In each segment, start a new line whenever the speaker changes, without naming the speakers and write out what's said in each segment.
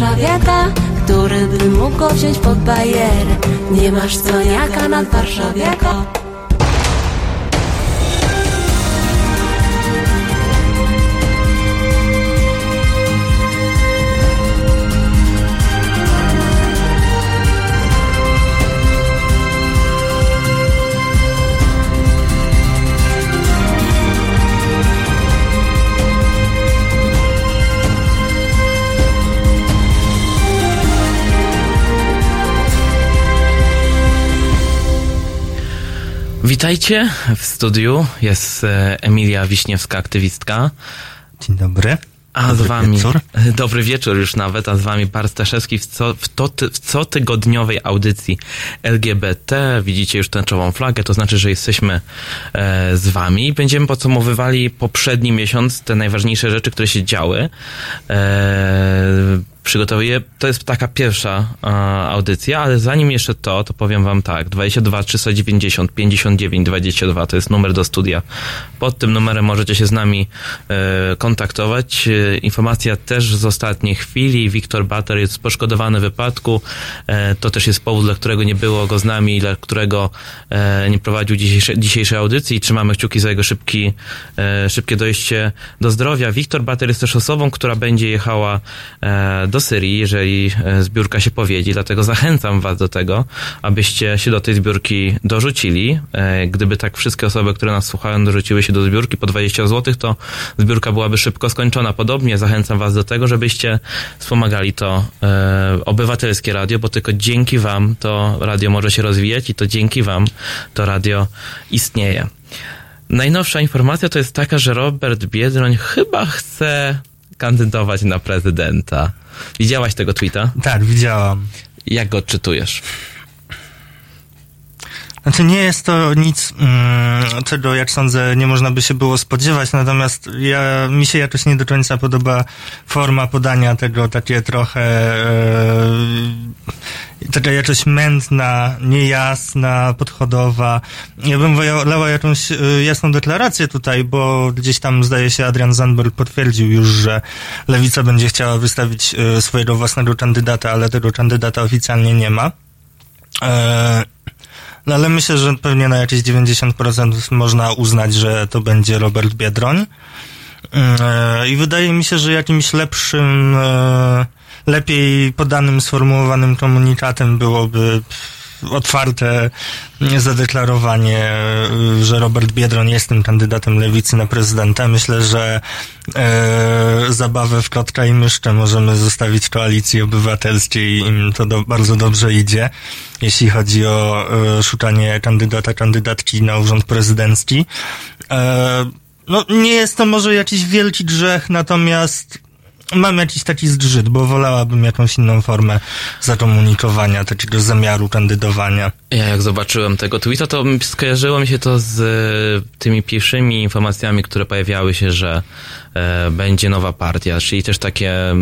warszawiaka, który by mógł go wziąć pod bajerę. Nie masz cwaniaka nad warszawiaka.
Witajcie w studiu. Jest e, Emilia Wiśniewska, aktywistka.
Dzień dobry.
A
Dobry
z wami.
wieczór.
Dobry wieczór już nawet, a z wami Bar Staszewski w, co, w, to, w cotygodniowej audycji LGBT. Widzicie już tęczową flagę, to znaczy, że jesteśmy e, z wami. Będziemy podsumowywali poprzedni miesiąc, te najważniejsze rzeczy, które się działy. E, przygotowuję, to jest taka pierwsza e, audycja, ale zanim jeszcze to, to powiem wam tak, 22 390 59 22 to jest numer do studia. Pod tym numerem możecie się z nami e, kontaktować. E, informacja też z ostatniej chwili. Wiktor Bater jest poszkodowany w wypadku. E, to też jest powód, dla którego nie było go z nami, dla którego e, nie prowadził dzisiejsze, dzisiejszej audycji. Trzymamy kciuki za jego szybki, e, szybkie dojście do zdrowia. Wiktor Bater jest też osobą, która będzie jechała e, do Syrii, jeżeli e, zbiórka się powiedzie, dlatego zachęcam was do tego, abyście się do tej zbiórki dorzucili. E, Gdyby tak wszystkie osoby, które nas słuchają, dorzuciły się do zbiórki po 20 zł, to zbiórka byłaby szybko skończona. Podobnie zachęcam was do tego, żebyście wspomagali to e, obywatelskie radio, bo tylko dzięki wam to radio może się rozwijać i to dzięki wam to radio istnieje. Najnowsza informacja to jest taka, że Robert Biedroń chyba chce kandydować na prezydenta. Widziałaś tego tweeta?
Tak, widziałam.
Jak go odczytujesz?
Znaczy nie jest to nic, mm, czego jak sądzę nie można by się było spodziewać, natomiast ja, mi się jakoś nie do końca podoba forma podania tego, takie trochę e, taka jakoś mętna, niejasna, podchodowa. Ja bym wolała jakąś e, jasną deklarację tutaj, bo gdzieś tam zdaje się Adrian Zandberg potwierdził już, że Lewica będzie chciała wystawić e, swojego własnego kandydata, ale tego kandydata oficjalnie nie ma. E, no ale myślę, że pewnie na jakieś 90% można uznać, że to będzie Robert Biedroń. E, I wydaje mi się, że jakimś lepszym, e, lepiej podanym, sformułowanym komunikatem byłoby otwarte zadeklarowanie, e, że Robert Biedroń jest tym kandydatem lewicy na prezydenta. Myślę, że e, zabawę w kotka i myszkę możemy zostawić koalicji obywatelskiej. Im to do, bardzo dobrze idzie, jeśli chodzi o e, szukanie kandydata, kandydatki na urząd prezydencki. E, no, nie jest to może jakiś wielki grzech, natomiast mam jakiś taki zgrzyt, bo wolałabym jakąś inną formę zakomunikowania, takiego zamiaru kandydowania.
Ja jak zobaczyłem tego tweeta, to skojarzyło mi się to z e, tymi pierwszymi informacjami, które pojawiały się, że będzie nowa partia, czyli też takie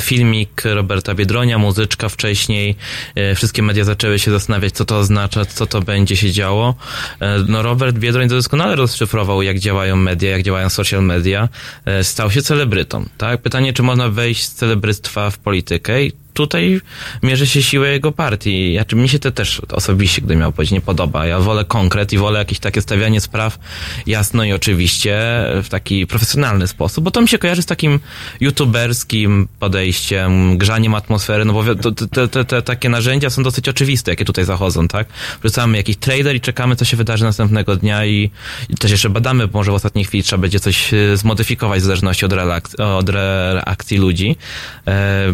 filmik Roberta Biedronia, muzyczka wcześniej, e, wszystkie media zaczęły się zastanawiać, co to oznacza, co to będzie się działo. E, no Robert Biedroń doskonale rozszyfrował, jak działają media, jak działają social media, e, stał się celebrytą, tak? Pytanie, czy można wejść z celebryctwa w politykę tutaj mierzy się siłę jego partii. Ja, mi się to też osobiście, gdy miał powiedzieć, nie podoba. Ja wolę konkret i wolę jakieś takie stawianie spraw jasno i oczywiście w taki profesjonalny sposób, bo to mi się kojarzy z takim youtuberskim podejściem, grzaniem atmosfery, no bo te, te, te takie narzędzia są dosyć oczywiste, jakie tutaj zachodzą, tak? Wrzucamy jakiś trailer i czekamy, co się wydarzy następnego dnia i, i też jeszcze badamy, bo może w ostatniej chwili trzeba będzie coś e, zmodyfikować w zależności od, relaks- od reakcji ludzi. E,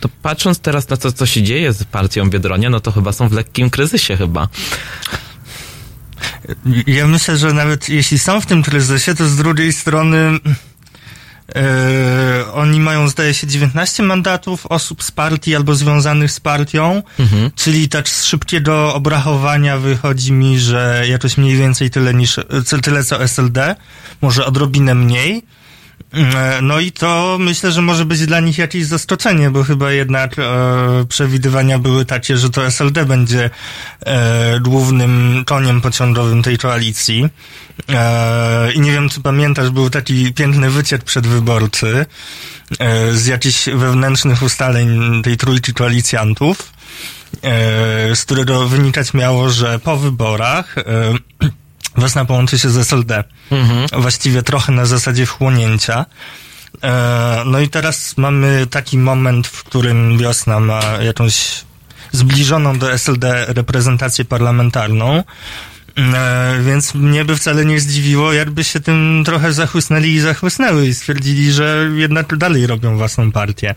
to patrząc teraz na to, co się dzieje z partią Biedronia, no to chyba są w lekkim kryzysie chyba.
Ja myślę, że nawet jeśli są w tym kryzysie, to z drugiej strony e, oni mają, zdaje się, 19 mandatów osób z partii albo związanych z partią,
Mhm.
czyli tak z szybkiego obrachowania wychodzi mi, że jakoś mniej więcej tyle niż, tyle co SLD, może odrobinę mniej. E, No i to myślę, że może być dla nich jakieś zaskoczenie, bo chyba jednak e, przewidywania były takie, że to SLD będzie e, głównym koniem pociągowym tej koalicji. E, I nie wiem, czy pamiętasz, był taki piękny wyciek przedwyborczy e, z jakichś wewnętrznych ustaleń tej trójki koalicjantów, e, z którego wynikać miało, że po wyborach e, Wiosna połączy się z SLD. Właściwie trochę na zasadzie wchłonięcia. E, no i teraz mamy taki moment, w którym wiosna ma jakąś zbliżoną do SLD reprezentację parlamentarną. E, więc mnie by wcale nie zdziwiło, jakby się tym trochę zachłysnęli i zachłysnęły i stwierdzili, że jednak dalej robią własną partię.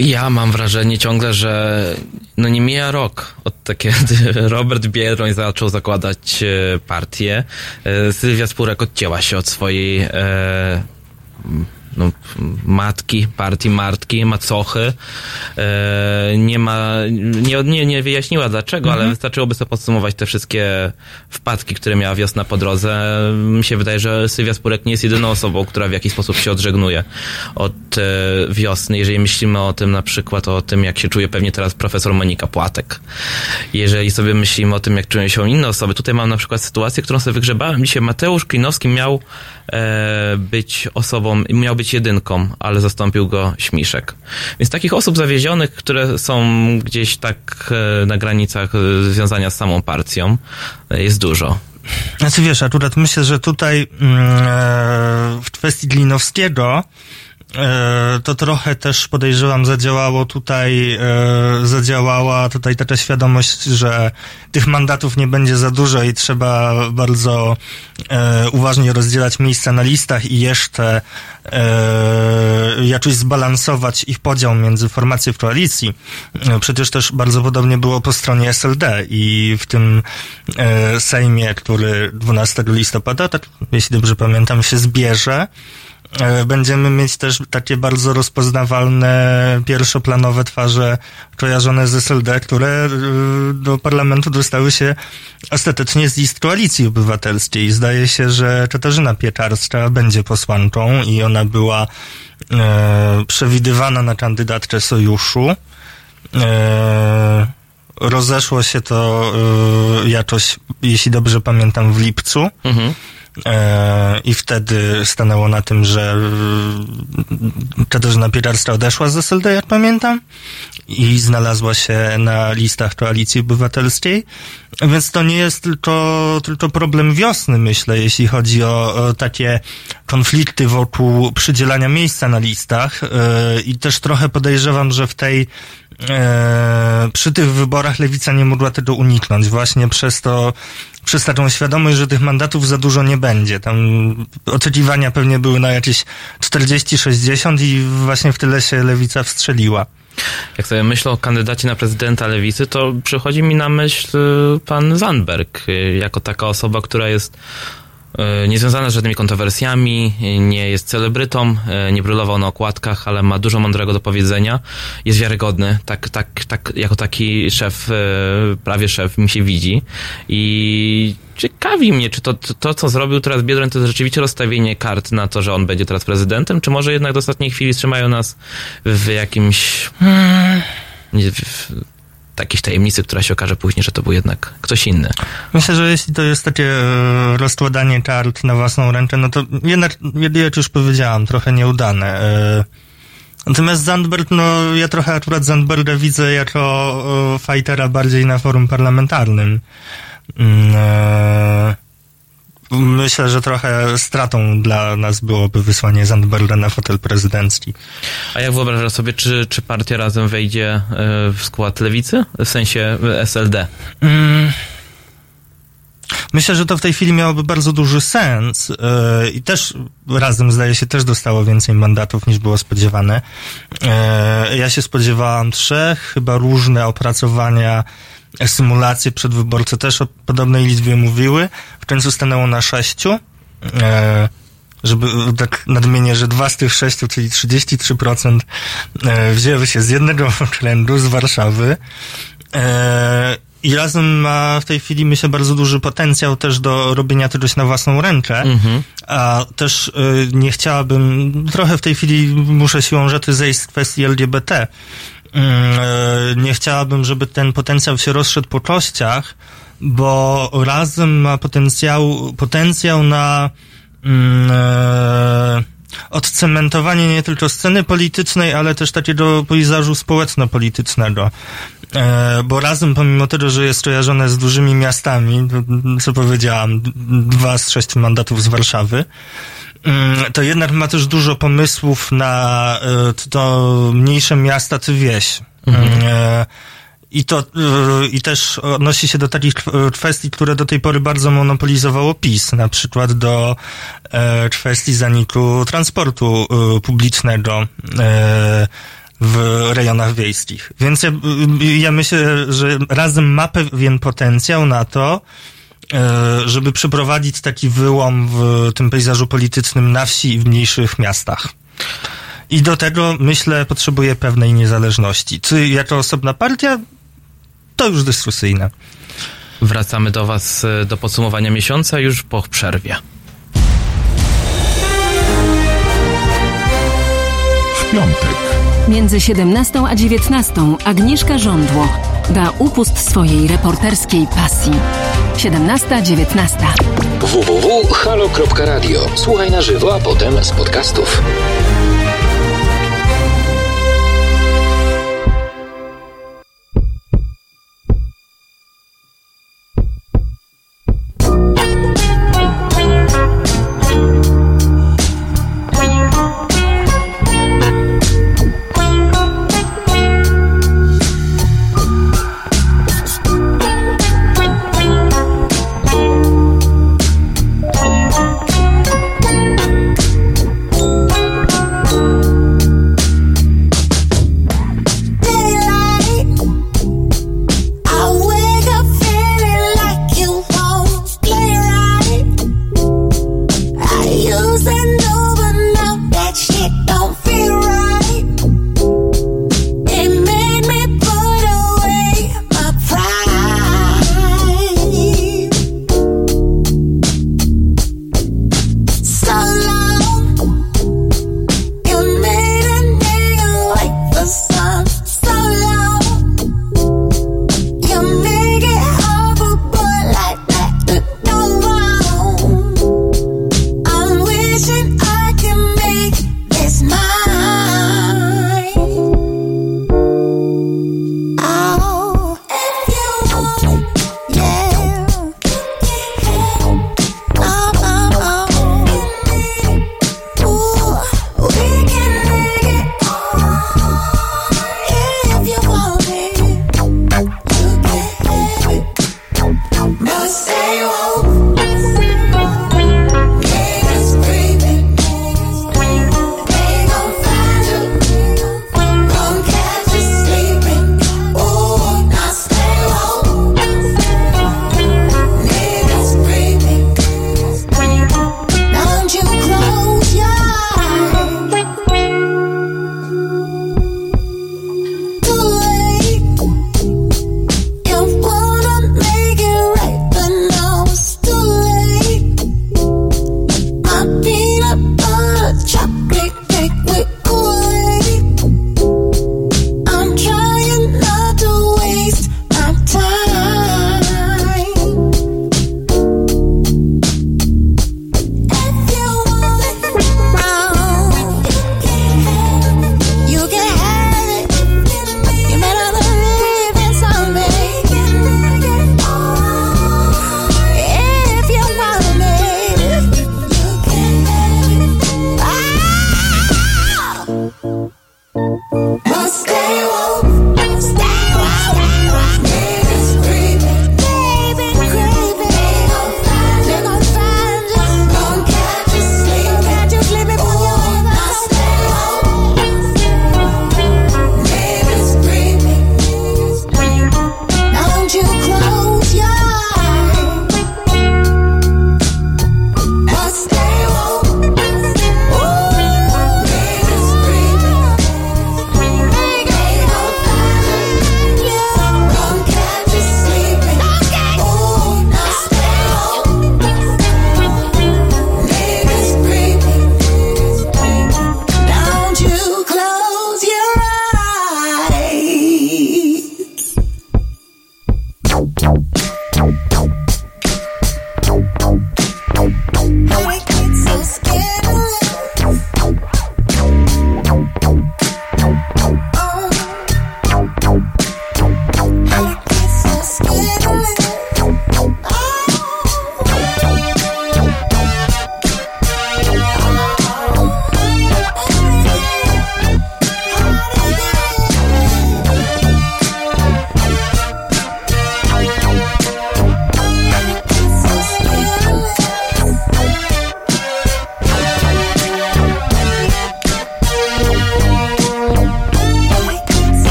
Ja mam wrażenie ciągle, że no nie mija rok od tak, kiedy Robert Biedroń zaczął zakładać e, partię. E, Sylwia Spurek odcięła się od swojej e, no, matki, partii Martki, macochy. E, nie ma, nie, nie, nie wyjaśniła dlaczego, ale wystarczyłoby sobie podsumować te wszystkie wpadki, które miała wiosna po drodze. Mi się wydaje, że Sylwia Spurek nie jest jedyną osobą, która w jakiś sposób się odżegnuje od e, wiosny. Jeżeli myślimy o tym na przykład, o tym, jak się czuje pewnie teraz profesor Monika Płatek. Jeżeli sobie myślimy o tym, jak czują się inne osoby, tutaj mam na przykład sytuację, którą sobie wygrzebałem dzisiaj. Mateusz Klinowski miał e, być osobą, miał być jedynką, ale zastąpił go Śmiszek. Więc takich osób zawiezionych, które są gdzieś tak e, na granicach e, związania z samą partią, e, jest dużo.
Znaczy wiesz, akurat myślę, że tutaj mm, w kwestii Glinowskiego to trochę też podejrzewam zadziałało tutaj, e, zadziałała tutaj taka świadomość, że tych mandatów nie będzie za dużo i trzeba bardzo e, uważnie rozdzielać miejsca na listach i jeszcze e, jakoś zbalansować ich podział między formacje w koalicji. E, Przecież też bardzo podobnie było po stronie SLD i w tym e, Sejmie, który 12 listopada, tak, jeśli dobrze pamiętam, się zbierze, e, będziemy mieć też takie bardzo rozpoznawalne, pierwszoplanowe twarze kojarzone z SLD, które e, do parlamentu dostały się ostatecznie z list koalicji obywatelskiej. Zdaje się, że Katarzyna Piekarska będzie posłanką i ona była e, przewidywana na kandydatkę sojuszu. E, rozeszło się to e, jakoś, jeśli dobrze pamiętam, w lipcu.
Mhm.
E, I wtedy stanęło na tym, że e, Katarzyna Piekarska odeszła z SLD, jak pamiętam, i znalazła się na listach Koalicji Obywatelskiej. Więc to nie jest tylko, tylko problem wiosny, myślę, jeśli chodzi o, o takie konflikty wokół przydzielania miejsca na listach. E, I też trochę podejrzewam, że w tej e, przy tych wyborach lewica nie mogła tego uniknąć, właśnie przez to, przez taką świadomość, że tych mandatów za dużo nie będzie. Tam oczekiwania pewnie były na jakieś 40-60 i właśnie w tyle się lewica wstrzeliła.
Jak sobie myślę o kandydacie na prezydenta lewicy, to przychodzi mi na myśl y, pan Zandberg, y, jako taka osoba, która jest y, niezwiązana z żadnymi kontrowersjami, nie jest celebrytą, y, nie brylował na okładkach, ale ma dużo mądrego do powiedzenia, jest wiarygodny, tak, tak, tak, jako taki szef, y, prawie szef mi się widzi. I ciekawi mnie, czy to, to, to, co zrobił teraz Biedroń, to jest rzeczywiście rozstawienie kart na to, że on będzie teraz prezydentem, czy może jednak do ostatniej chwili trzymają nas w jakimś nie, w jakiejś tajemnicy, która się okaże później, że to był jednak ktoś inny.
Myślę, że jeśli to jest takie e, rozkładanie kart na własną rękę, no to jednak, jak już powiedziałam, trochę nieudane. E, Natomiast Zandberg, no ja trochę akurat Zandberga widzę jako e, fightera bardziej na forum parlamentarnym. E, Myślę, że trochę stratą dla nas byłoby wysłanie Zandberga na fotel prezydencki.
A jak wyobrażasz sobie, czy, czy partia razem wejdzie e, w skład lewicy? W sensie SLD?
Mm. Myślę, że to w tej chwili miałoby bardzo duży sens yy, i też razem, zdaje się, też dostało więcej mandatów niż było spodziewane. Yy, ja się spodziewałam trzech, chyba różne opracowania, symulacje przedwyborcze też o podobnej liczbie mówiły. W końcu stanęło na sześciu. Yy, żeby tak nadmienię, że dwa z tych sześciu, czyli 33% yy, wzięły się z jednego okręgu, z Warszawy. Yy, I razem ma w tej chwili, myślę, bardzo duży potencjał też do robienia czegoś na własną rękę.
Mhm.
A też y, nie chciałabym, trochę w tej chwili muszę siłą rzeczy zejść z kwestii LGBT. Mm, y, nie chciałabym, żeby ten potencjał się rozszedł po kościach, bo razem ma potencjał, potencjał na mm, e, odcementowanie nie tylko sceny politycznej, ale też takiego pejzażu społeczno-politycznego. E, bo razem, pomimo tego, że jest kojarzone z dużymi miastami, co powiedziałam, dwa z sześciu mandatów z Warszawy, to jednak ma też dużo pomysłów na e, to mniejsze miasta czy wieś. Mhm. E, i to y, i też odnosi się do takich kwestii, które do tej pory bardzo monopolizowało PiS, na przykład do e, kwestii zaniku transportu e, publicznego e, w rejonach wiejskich. Więc ja, ja myślę, że razem ma pewien potencjał na to, żeby przeprowadzić taki wyłom w tym pejzażu politycznym na wsi i w mniejszych miastach. I do tego, myślę, potrzebuje pewnej niezależności. Czy jako osobna partia? to już dyskusyjne.
Wracamy do Was e, do podsumowania miesiąca już po przerwie.
W piątek.
Między 17 a 19 Agnieszka Żądło da upust swojej reporterskiej pasji. 17-19.
www.halo.radio. Słuchaj na żywo, a potem z podcastów.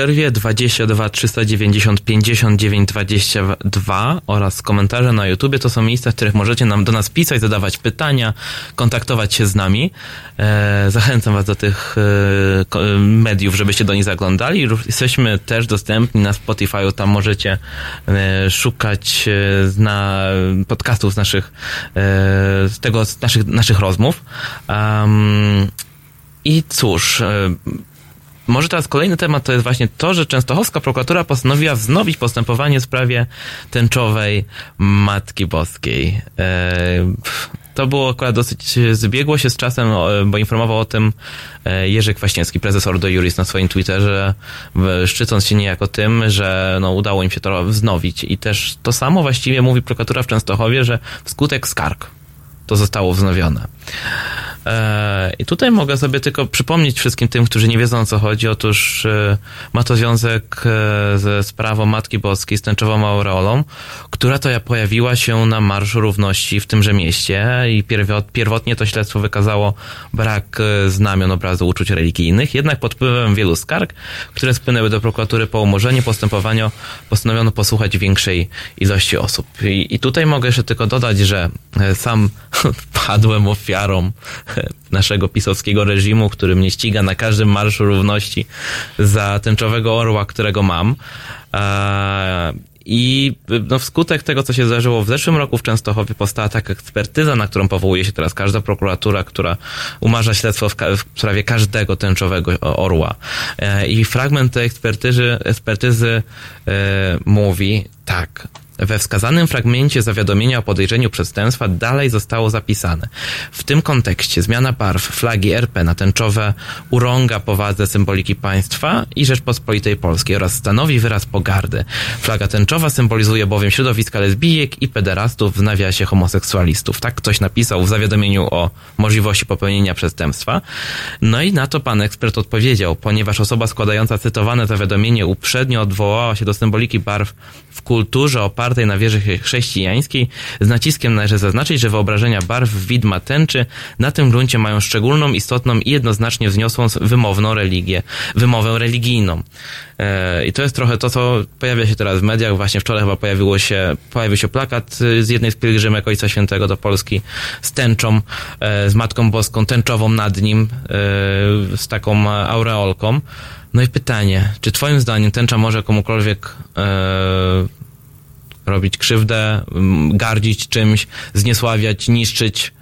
Przerwie 22 390 59 22 oraz komentarze na YouTubie to są miejsca, w których możecie nam do nas pisać, zadawać pytania, kontaktować się z nami. E, zachęcam was do tych e, mediów, żebyście do nich zaglądali. Jesteśmy też dostępni na Spotify, tam możecie e, szukać e, na podcastów z naszych e, z tego, z naszych, naszych rozmów. I cóż, e, może teraz kolejny temat to jest właśnie to, że Częstochowska prokuratura postanowiła wznowić postępowanie w sprawie tęczowej Matki Boskiej. E, to było akurat dosyć, zbiegło się z czasem, bo informował o tym e, Jerzy Kwaśniewski, prezes Ordo Juris na swoim Twitterze, szczycąc się niejako tym, że no, udało im się to wznowić. I też to samo właściwie mówi prokuratura w Częstochowie, że wskutek skarg to zostało wznowione. E, I tutaj mogę sobie tylko przypomnieć wszystkim tym, którzy nie wiedzą o co chodzi. Otóż e, ma to związek e, ze sprawą Matki Boskiej z tęczową aureolą, która to ja pojawiła się na Marszu Równości w tymże mieście i pierwotnie to śledztwo wykazało brak znamion obrazu uczuć religijnych, jednak pod wpływem wielu skarg, które spłynęły do prokuratury po umorzeniu postępowania, postanowiono posłuchać większej ilości osób. I, I tutaj mogę jeszcze tylko dodać, że sam padłem ofiarą naszego pisowskiego reżimu, który mnie ściga na każdym Marszu Równości za tęczowego orła, którego mam. I no, wskutek tego, co się zdarzyło w zeszłym roku w Częstochowie, powstała taka ekspertyza, na którą powołuje się teraz każda prokuratura, która umarza śledztwo w, w sprawie każdego tęczowego orła. E, I fragment tej ekspertyzy, ekspertyzy e, mówi tak. We wskazanym fragmencie zawiadomienia o podejrzeniu przestępstwa dalej zostało zapisane. W tym kontekście zmiana barw flagi RP na tęczowe urąga powadze symboliki państwa i Rzeczpospolitej Polskiej oraz stanowi wyraz pogardy. Flaga tęczowa symbolizuje bowiem środowiska lesbijek i pederastów w nawiasie homoseksualistów. Tak ktoś napisał w zawiadomieniu o możliwości popełnienia przestępstwa. No i na to pan ekspert odpowiedział, ponieważ osoba składająca cytowane zawiadomienie uprzednio odwołała się do symboliki barw w kulturze opartej na wierze chrześcijańskiej, z naciskiem należy zaznaczyć, że wyobrażenia barw widma tęczy na tym gruncie mają szczególną, istotną i jednoznacznie wzniosłą wymowną religię, wymowę religijną. E, I to jest trochę to, co pojawia się teraz w mediach. Właśnie wczoraj chyba pojawiło się, pojawił się plakat z jednej z pielgrzymek Ojca Świętego do Polski z tęczą, e, z Matką Boską, tęczową nad nim, e, z taką aureolką. No i pytanie, czy twoim zdaniem tęcza może komukolwiek robić krzywdę, gardzić czymś, zniesławiać, niszczyć?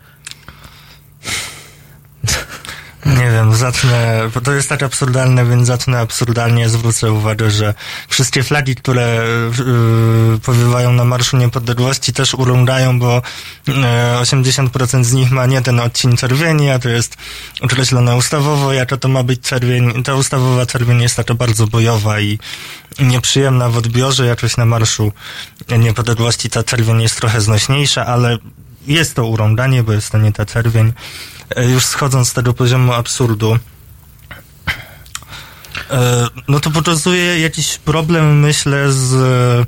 Nie wiem, zacznę, bo to jest tak absurdalne, więc zacznę absurdalnie, zwrócę uwagę, że wszystkie flagi, które yy, powiewają na Marszu Niepodległości też urągają, bo yy, 80% z nich ma nie ten odcień czerwieni, a to jest określone ustawowo, jaka to ma być czerwień. Ta ustawowa czerwień jest taka bardzo bojowa i nieprzyjemna w odbiorze, jakoś na Marszu Niepodległości ta czerwień jest trochę znośniejsza, ale jest to urąganie, bo jest to nie ta czerwień. E, już schodząc z tego poziomu absurdu, e, no to pokazuje jakiś problem, myślę, z e,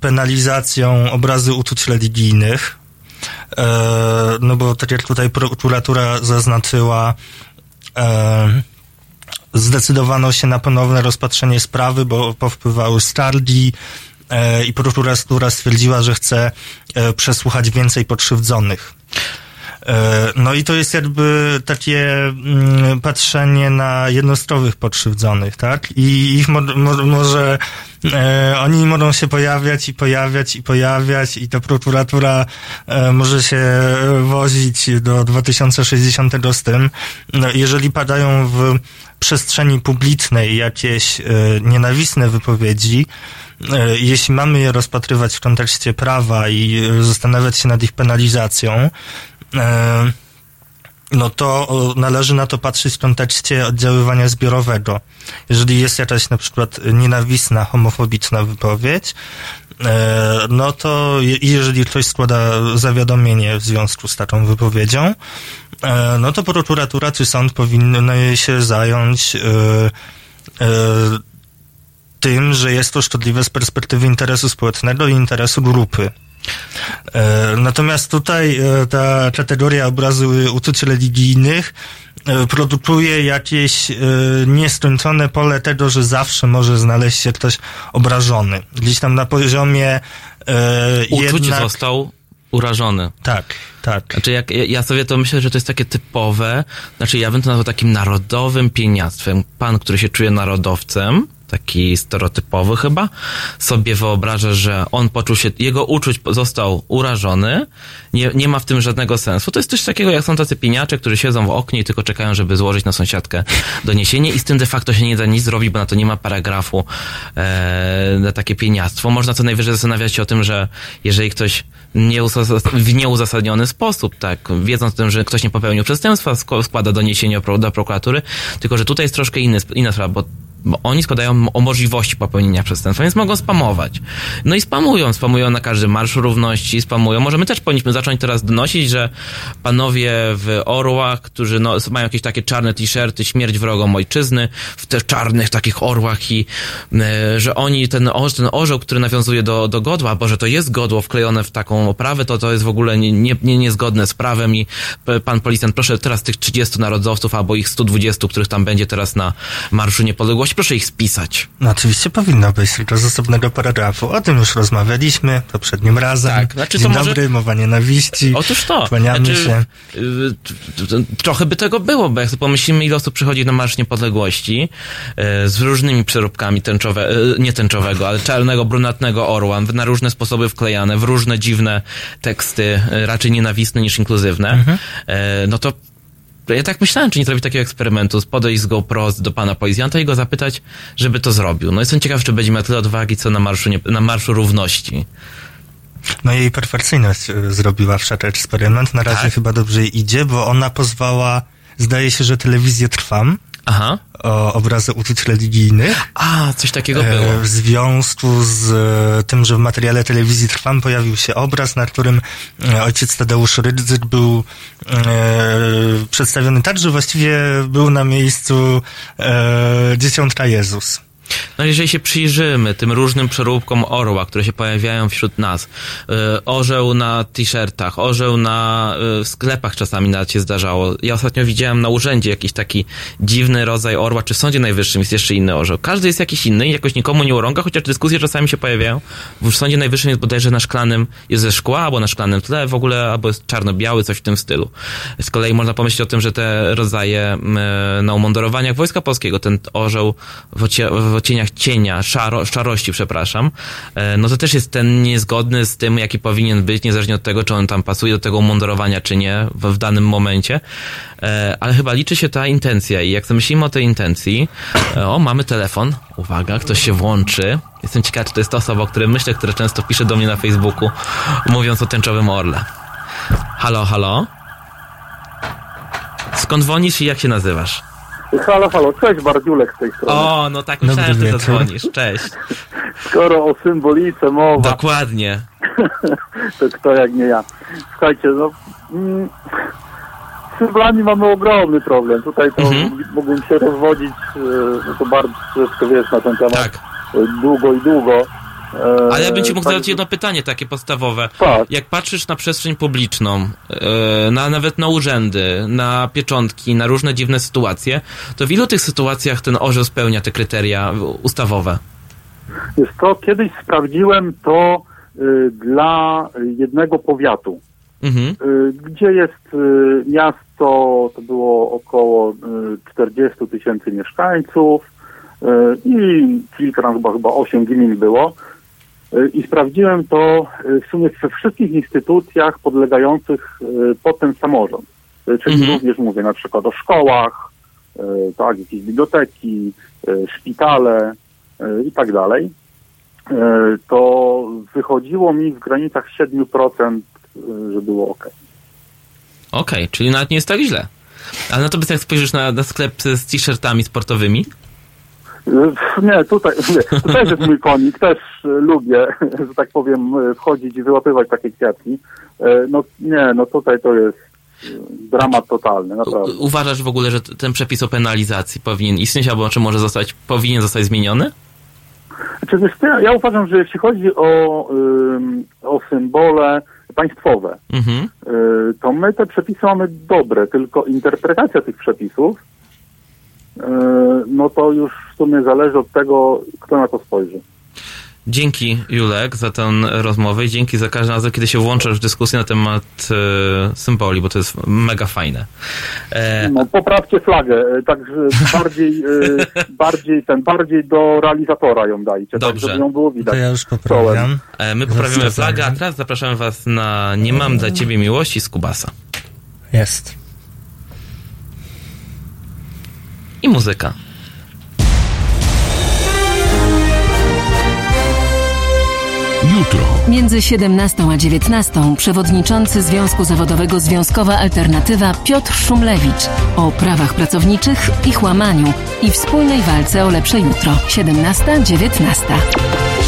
penalizacją obrazy uczuć religijnych. No bo tak jak tutaj prokuratura zaznaczyła, zdecydowano się na ponowne rozpatrzenie sprawy, bo powpływały skargi i prokuratura stwierdziła, że chce przesłuchać więcej pokrzywdzonych. E, no i to jest jakby takie mm, patrzenie na jednostrowych pokrzywdzonych, tak? I ich mo, mo, może e, oni mogą się pojawiać i pojawiać i pojawiać i ta prokuratura e, może się wozić do 2060 z tym. No, jeżeli padają w przestrzeni publicznej jakieś e, nienawistne wypowiedzi, e, jeśli mamy je rozpatrywać w kontekście prawa i zastanawiać się nad ich penalizacją, E, no to należy na to patrzeć w kontekście oddziaływania zbiorowego. Jeżeli jest jakaś na przykład nienawistna, homofobiczna wypowiedź, e, no to jeżeli ktoś składa zawiadomienie w związku z taką wypowiedzią, e, no to prokuratura czy sąd powinny się zająć tym, że jest to szkodliwe z perspektywy interesu społecznego i interesu grupy. E, natomiast tutaj e, ta kategoria obrazu uczuć religijnych e, produkuje jakieś nieskończone pole tego, że zawsze może znaleźć się ktoś obrażony. Gdzieś tam na poziomie
Uczuć
jednak...
został urażony.
Tak, tak.
Znaczy, jak, ja sobie to myślę, że to jest takie typowe, znaczy ja bym to nazwał takim narodowym pieniactwem. Pan, który się czuje narodowcem, taki stereotypowy chyba, sobie wyobraża, że on poczuł się, jego uczuć został urażony, nie, nie ma w tym żadnego sensu. To jest coś takiego, jak są tacy pieniacze, którzy siedzą w oknie i tylko czekają, żeby złożyć na sąsiadkę doniesienie i z tym de facto się nie da nic zrobić, bo na to nie ma paragrafu e, na takie pieniactwo. Można co najwyżej zastanawiać się o tym, że jeżeli ktoś nie w nieuzasadniony sposób, tak, wiedząc o tym, że ktoś nie popełnił przestępstwa, składa doniesienie do prokuratury, tylko że tutaj jest troszkę inny, inna sprawa, bo bo oni składają o możliwości popełnienia przestępstwa, więc mogą spamować. No i spamują, spamują na każdym marszu równości, spamują. Może my też powinniśmy zacząć teraz donosić, że panowie w orłach, którzy no, mają jakieś takie czarne t-shirty, śmierć wrogom ojczyzny, w tych czarnych takich orłach i e, że oni, ten, ten orzeł, który nawiązuje do, do godła, bo że to jest godło wklejone w taką oprawę, to to jest w ogóle nie, nie, nie, niezgodne z prawem i pan policjant, proszę teraz tych 30 narodowców albo ich 120, których tam będzie teraz na Marszu Niepodległości, proszę ich spisać.
No oczywiście powinno być, tylko z osobnego paragrafu. O tym już rozmawialiśmy poprzednim razem. Tak, znaczy Dzień to dobry, może... mowa nienawiści.
Otóż to.
Kłaniamy znaczy, się.
Y, trochę by tego było, bo jak sobie pomyślimy, ile osób przychodzi na Marsz Niepodległości y, z różnymi przeróbkami tęczowe, y, nie tęczowego, ale czarnego, brunatnego orła, na różne sposoby wklejane, w różne dziwne teksty, raczej nienawistne niż inkluzywne, mhm. no to ja tak myślałem, czy nie zrobić takiego eksperymentu, podejść z GoPro do pana policjanta i go zapytać, żeby to zrobił. No jestem ciekaw, czy będzie miał tyle odwagi, co na marszu, nie, na marszu równości.
No jej perfekcyjność e, zrobiła wszak eksperyment. Na razie tak? chyba dobrze idzie, bo ona pozwała, zdaje się, że telewizję trwam.
Aha.
O obrazy uczuć religijnych.
A, coś takiego e, było.
W związku z e, tym, że w materiale telewizji Trwam pojawił się obraz, na którym e, ojciec Tadeusz Rydzyk był e, przedstawiony tak, że właściwie był na miejscu e, dzieciątka Jezus.
No jeżeli się przyjrzymy tym różnym przeróbkom orła, które się pojawiają wśród nas, yy, orzeł na t-shirtach, orzeł na yy, sklepach czasami nawet się zdarzało. Ja ostatnio widziałem na urzędzie jakiś taki dziwny rodzaj orła, czy w Sądzie Najwyższym jest jeszcze inny orzeł. Każdy jest jakiś inny i jakoś nikomu nie urąga, chociaż dyskusje czasami się pojawiają. W Sądzie Najwyższym jest bodajże na szklanym, jest ze szkła, albo na szklanym tle, w ogóle, albo jest czarno-biały, coś w tym stylu. Z kolei można pomyśleć o tym, że te rodzaje yy, na umundurowaniach Wojska Polskiego, ten orzeł w, w ocieniach cienia, szaro, szarości, przepraszam, e, no to też jest ten niezgodny z tym, jaki powinien być, niezależnie od tego, czy on tam pasuje do tego umundurowania, czy nie w, w danym momencie. E, ale chyba liczy się ta intencja i jak myślimy o tej intencji, e, o, mamy telefon, uwaga, ktoś się włączy. Jestem ciekaw, czy to jest ta osoba, o której myślę, która często pisze do mnie na Facebooku, mówiąc o tęczowym orle. Halo, halo? Skąd dzwonisz i jak się nazywasz?
Halo, halo, cześć Bardziulek z tej strony.
O, no tak myślałem, że ty zadzwonisz, cześć.
Skoro o symbolice mowa.
Dokładnie.
to kto jak nie ja. Słuchajcie, no... Mm, z symbolami mamy ogromny problem. Tutaj to mhm. mógłbym się rozwodzić, e, no to bardzo troszkę wiesz na ten temat. Tak. Długo i długo.
E, Ale ja bym ci mógł zadać jedno pytanie takie podstawowe. Tak. Jak patrzysz na przestrzeń publiczną, e, na, nawet na urzędy, na pieczątki, na różne dziwne sytuacje, to w ilu tych sytuacjach ten orzeł spełnia te kryteria ustawowe?
Jest to, kiedyś sprawdziłem to y, dla jednego powiatu, mhm. y, gdzie jest y, miasto, to było około 40 tysięcy mieszkańców i kilka, chyba, chyba 8 gmin było i sprawdziłem to e, w sumie we wszystkich instytucjach podlegających e, pod ten samorząd. E, czyli mhm. również mówię na przykład o szkołach, tak, jakieś biblioteki, szpitale i tak dalej. To wychodziło mi w granicach 7%, że było ok.
Okej, okay, czyli nawet nie jest tak źle. Ale na to by jak spojrzysz na, na sklep z t-shirtami sportowymi,
nie, tutaj, nie, to też jest mój konik, też lubię, że tak powiem, wchodzić i wyłapywać takie kwiatki. E, no nie, no tutaj to jest dramat totalny, naprawdę.
Uważasz w ogóle, że ten przepis o penalizacji powinien istnieć, albo czy może zostać, powinien zostać zmieniony?
Znaczy, ja, ja uważam, że jeśli chodzi o, o symbole państwowe, mhm. Y, to my te przepisy mamy dobre, tylko interpretacja tych przepisów, no to już w sumie zależy od tego, kto na to spojrzy.
Dzięki Julek za tę rozmowę i dzięki za każdym razem, kiedy się włączasz w dyskusję na temat e, symboli, bo to jest mega fajne.
E... No, poprawcie flagę, e, także bardziej, e, bardziej, ten, bardziej do realizatora ją dajcie, tak,
Dobrze.
tak żeby ją było widać.
To ja już poprawiam.
E, my poprawimy flagę, a teraz zapraszamy was na Nie mam dla ciebie miłości z Kubasa.
Jest.
I muzyka.
Jutro. Między 17 a 19 przewodniczący Związku Zawodowego Związkowa Alternatywa Piotr Szumlewicz o prawach pracowniczych, ich łamaniu i wspólnej walce o lepsze jutro. 17-19.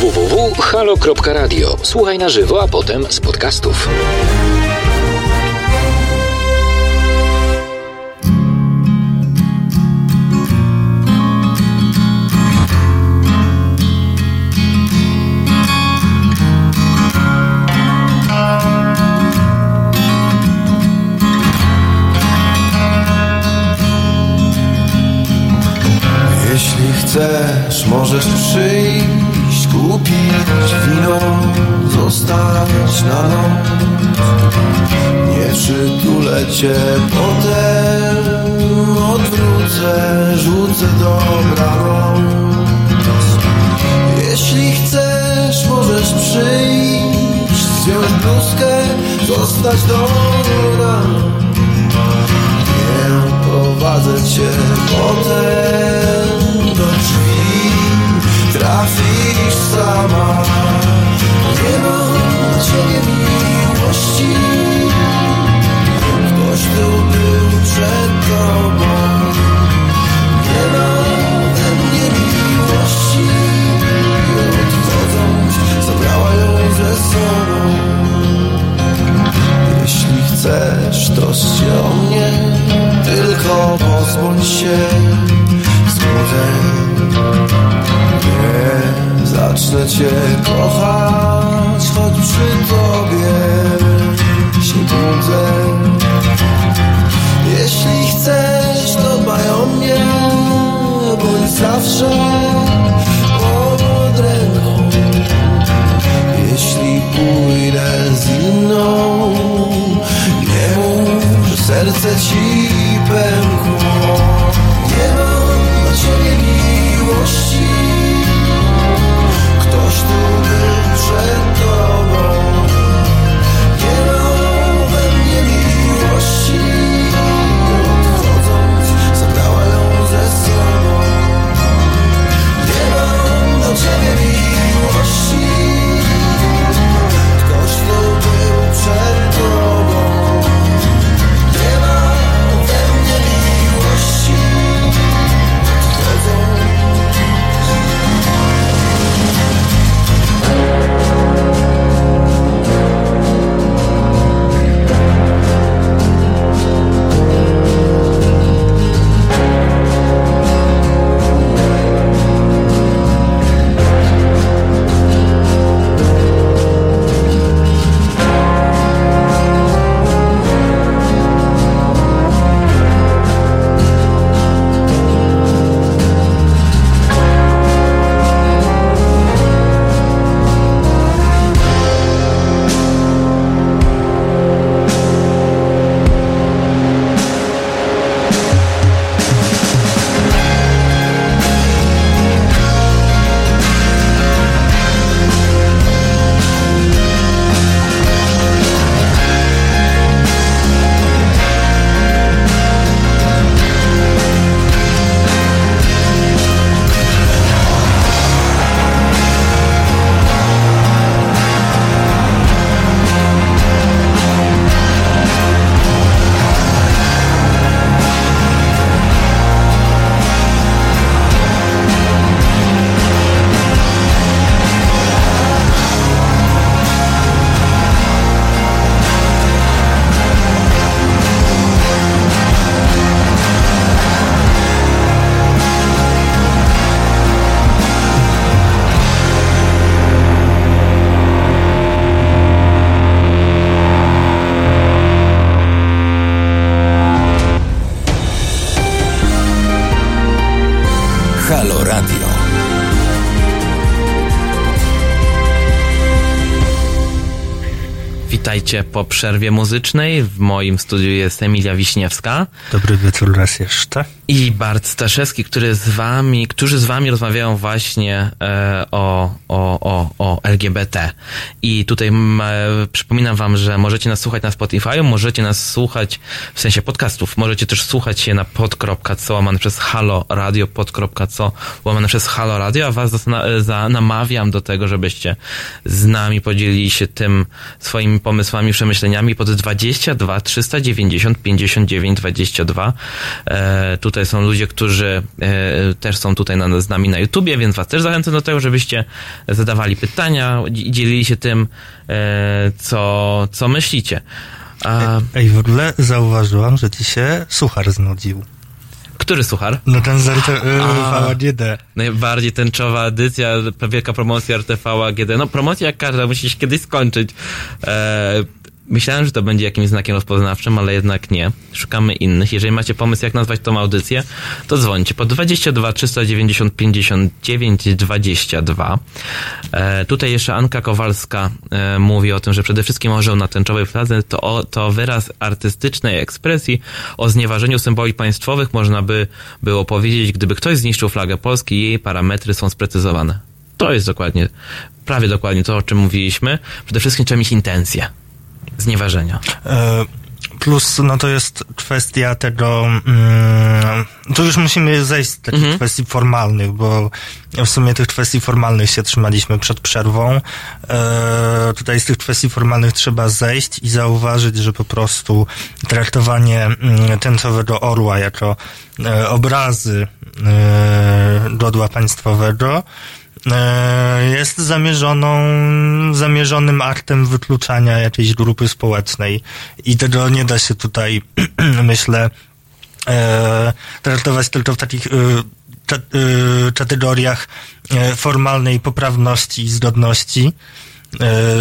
www.halo.radio. Słuchaj na żywo, a potem z podcastów.
Chcesz, możesz przyjść, kupić wino, zostać na noc. Nie przytulę cię, potem odwrócę, rzucę dobranoc. Jeśli chcesz, możesz przyjść, zdjąć bluzkę, zostać do. Prowadzę cię potem do drzwi. Trafisz sama. Nie ma na ciebie miłości. Ktoś tu był przed tobą. Nie ma we mnie miłości. Odchodząc zabrała ją ze sobą. Jeśli chcesz, troszcz się o mnie Tylko pozbądź się złudzeń Nie zacznę Cię kochać Choć przy Tobie się budzę. Jeśli chcesz, to dbaj o mnie Bądź zawsze pod Jeśli pójdę z inną Nie mów, serce Ci happen.
Witajcie po przerwie muzycznej. W moim studiu jest Emilia Wiśniewska.
Dobry wieczór raz jeszcze.
I Bart Staszewski, który z wami, którzy z wami rozmawiają właśnie e, o, o, o, o LGBT. I tutaj e, przypominam wam, że możecie nas słuchać na Spotify, możecie nas słuchać w sensie podcastów, możecie też słuchać się na pod.co łamane przez halo radio, pod.co łamane przez halo radio, a was za, za, namawiam do tego, żebyście z nami podzielili się tym swoimi pomysłami, przemyśleniami pod 22 390 59 22. E, tutaj są ludzie, którzy e, też są tutaj na, z nami na YouTubie, więc was też zachęcam do tego, żebyście zadawali pytania i dzielili się tym, e, co, co myślicie.
A... Ej, w ogóle zauważyłam, że ci się suchar znudził.
Który suchar?
No ten z RTV AGD.
Najbardziej tęczowa edycja, wielka promocja RTV AGD. No promocja jak każda, musi się kiedyś skończyć. Eee, Myślałem, że to będzie jakimś znakiem rozpoznawczym, ale jednak nie. Szukamy innych. Jeżeli macie pomysł, jak nazwać tą audycję, to dzwońcie po 22 390 59 22. E, tutaj jeszcze Anka Kowalska e, mówi o tym, że przede wszystkim orzeł na tęczowej fladze to, to wyraz artystycznej ekspresji o znieważeniu symboli państwowych można by było powiedzieć, gdyby ktoś zniszczył flagę Polski i jej parametry są sprecyzowane. To jest dokładnie, prawie dokładnie to, o czym mówiliśmy. Przede wszystkim trzeba mieć intencje znieważenia.
E, plus, no to jest kwestia tego, mm, tu już musimy zejść z takich mhm. kwestii formalnych, bo w sumie tych kwestii formalnych się trzymaliśmy przed przerwą. E, tutaj z tych kwestii formalnych trzeba zejść i zauważyć, że po prostu traktowanie mm, tęczowego orła jako e, obrazy e, godła państwowego jest zamierzoną, zamierzonym aktem wykluczania jakiejś grupy społecznej i tego nie da się tutaj, myślę, e, traktować tylko w takich e, kategoriach formalnej poprawności i zgodności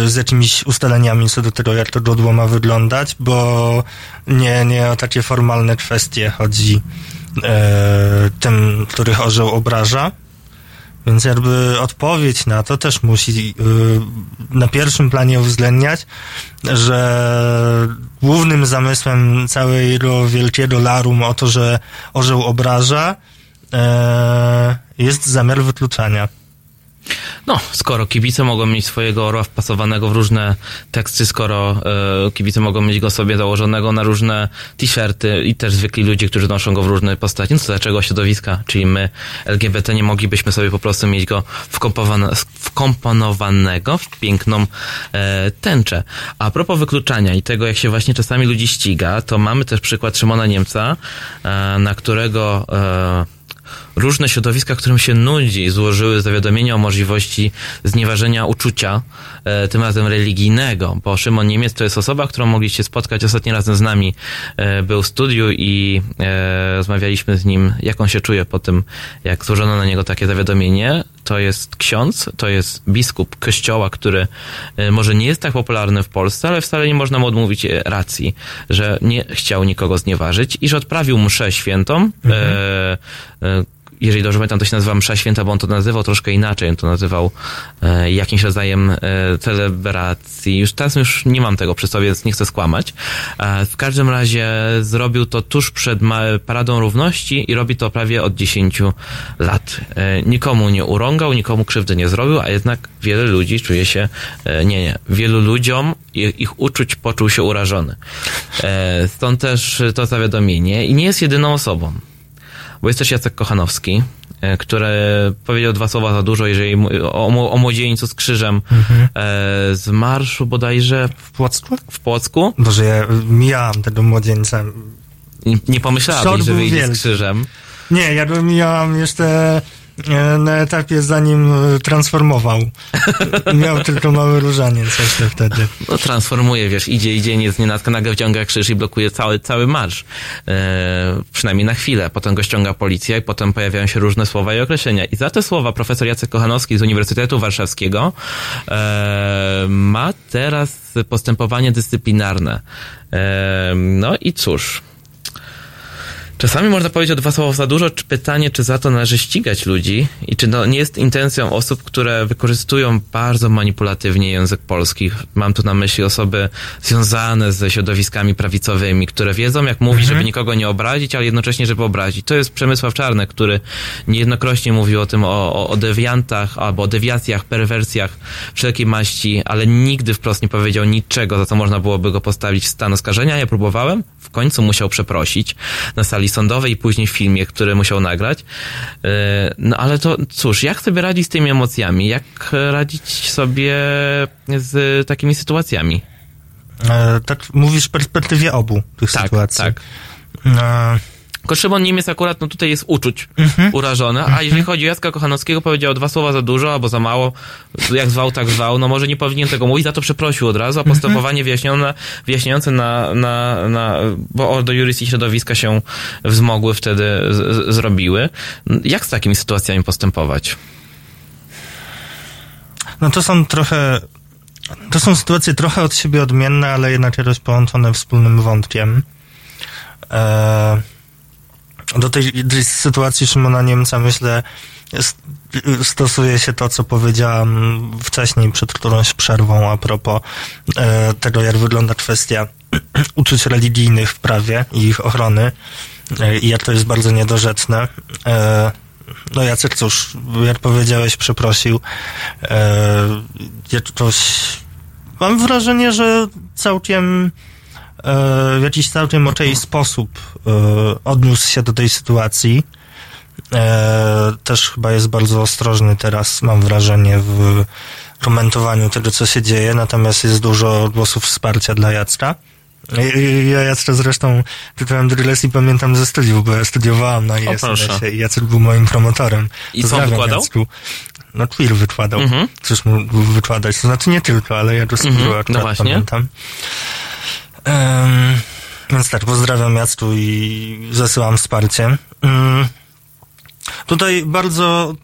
z jakimiś ustaleniami co do tego, jak to godło ma wyglądać, bo nie, nie o takie formalne kwestie chodzi tym, których orzeł obraża. Więc jakby odpowiedź na to też musi yy, na pierwszym planie uwzględniać, że głównym zamysłem całego wielkiego larum o to, że orzeł obraża, yy, jest zamiar wykluczania.
No, skoro kibice mogą mieć swojego orła wpasowanego w różne teksty, skoro e, kibice mogą mieć go sobie założonego na różne t-shirty i też zwykli ludzie, którzy noszą go w różne postaci, no to dlaczego środowiska, czyli my LGBT nie moglibyśmy sobie po prostu mieć go wkomponowanego w piękną e, tęczę. A propos wykluczania i tego, jak się właśnie czasami ludzi ściga, to mamy też przykład Szymona Niemca, e, na którego e, różne środowiska, którym się nudzi, złożyły zawiadomienie o możliwości znieważenia uczucia, e, tym razem religijnego, bo Szymon Niemiec to jest osoba, którą mogliście spotkać ostatni razem z nami. E, był w studiu i e, rozmawialiśmy z nim, jak on się czuje po tym, jak złożono na niego takie zawiadomienie. To jest ksiądz, to jest biskup kościoła, który może nie jest tak popularny w Polsce, ale wcale nie można mu odmówić racji, że nie chciał nikogo znieważyć i że odprawił mszę świętą, mhm. e, e, jeżeli dobrze pamiętam, to się nazywa Msza Święta, bo on to nazywał troszkę inaczej. On to nazywał e, jakimś rodzajem e, celebracji. Już teraz już nie mam tego przy sobie, więc nie chcę skłamać. E, w każdym razie zrobił to tuż przed Paradą Równości i robi to prawie od 10 lat. E, nikomu nie urągał, nikomu krzywdy nie zrobił, a jednak wiele ludzi czuje się, e, nie, nie, wielu ludziom ich uczuć poczuł się urażony. E, stąd też to zawiadomienie i nie jest jedyną osobą bo jest też Jacek Kochanowski, e, który powiedział dwa słowa za dużo, jeżeli o, o młodzieńcu z krzyżem mhm. e, z marszu bodajże.
W Płocku?
W Płocku.
Boże, ja mijałam tego młodzieńca.
Nie, nie pomyślałabyś, że wyjdzie z krzyżem.
Nie, ja mijałam jeszcze na etapie zanim e, transformował. Miał tylko mały różaniec jeszcze wtedy.
No transformuje, wiesz, idzie, idzie, nie z nienacka, nagle wciąga krzyż i blokuje cały, cały marsz. E, przynajmniej na chwilę. Potem go ściąga policja i potem pojawiają się różne słowa i określenia. I za te słowa profesor Jacek Kochanowski z Uniwersytetu Warszawskiego e, ma teraz postępowanie dyscyplinarne. E, no i cóż Czasami można powiedzieć o dwa słowa za dużo, czy pytanie, czy za to należy ścigać ludzi i czy to nie jest intencją osób, które wykorzystują bardzo manipulatywnie język polski. Mam tu na myśli osoby związane ze środowiskami prawicowymi, które wiedzą, jak mówić, mhm. żeby nikogo nie obrazić, ale jednocześnie, żeby obrazić. To jest Przemysław Czarny, który niejednokrotnie mówił o tym, o, o dewiantach albo o dewiacjach, perwersjach wszelkiej maści, ale nigdy wprost nie powiedział niczego, za co można byłoby go postawić w stan oskarżenia. Ja próbowałem, w końcu musiał przeprosić na sali sądowej i później w filmie, który musiał nagrać. E, no ale to cóż, jak sobie radzić z tymi emocjami? Jak radzić sobie z takimi sytuacjami?
E, tak mówisz w perspektywie obu tych
tak,
sytuacji.
Tak, e, tylko Szymon Niemiec akurat, no tutaj jest uczuć mhm. urażony, a jeżeli chodzi o Jacka Kochanowskiego, powiedział dwa słowa za dużo albo za mało, jak zwał, tak zwał, no może nie powinien tego mówić, za to przeprosił od razu, a mhm. postępowanie wyjaśnione, wyjaśniające na, na, na, bo Ordo Juris i środowiska się wzmogły wtedy z, zrobiły. Jak z takimi sytuacjami postępować?
No to są trochę to są sytuacje trochę od siebie odmienne, ale jednocześnie połączone wspólnym wątkiem. Eee, do tej, tej sytuacji Szymona Niemca myślę stosuje się to, co powiedziałam wcześniej przed którąś przerwą a propos e, tego, jak wygląda kwestia uczuć religijnych w prawie i ich ochrony e, i jak to jest bardzo niedorzeczne. E, no Jacek, cóż, jak powiedziałeś, przeprosił. E, jakoś mam wrażenie, że całkiem w jakiś całkiem okej sposób e, odniósł się do tej sytuacji. E, też chyba jest bardzo ostrożny teraz, mam wrażenie, w komentowaniu tego, co się dzieje, natomiast jest dużo głosów wsparcia dla Jacka. Ja Jacka zresztą tytułem Drilles i pamiętam ze studiów, bo ja studiowałam na ISS-ie i Jacek był moim promotorem.
I co wykładał? Jacku.
No Queer wykładał. Mhm. Cóż mógł wykładać? To znaczy nie tylko, ale ja go mhm. no właśnie. pamiętam. Więc tak, pozdrawiam Jacku i zasyłam wsparcie. Um, tutaj bardzo,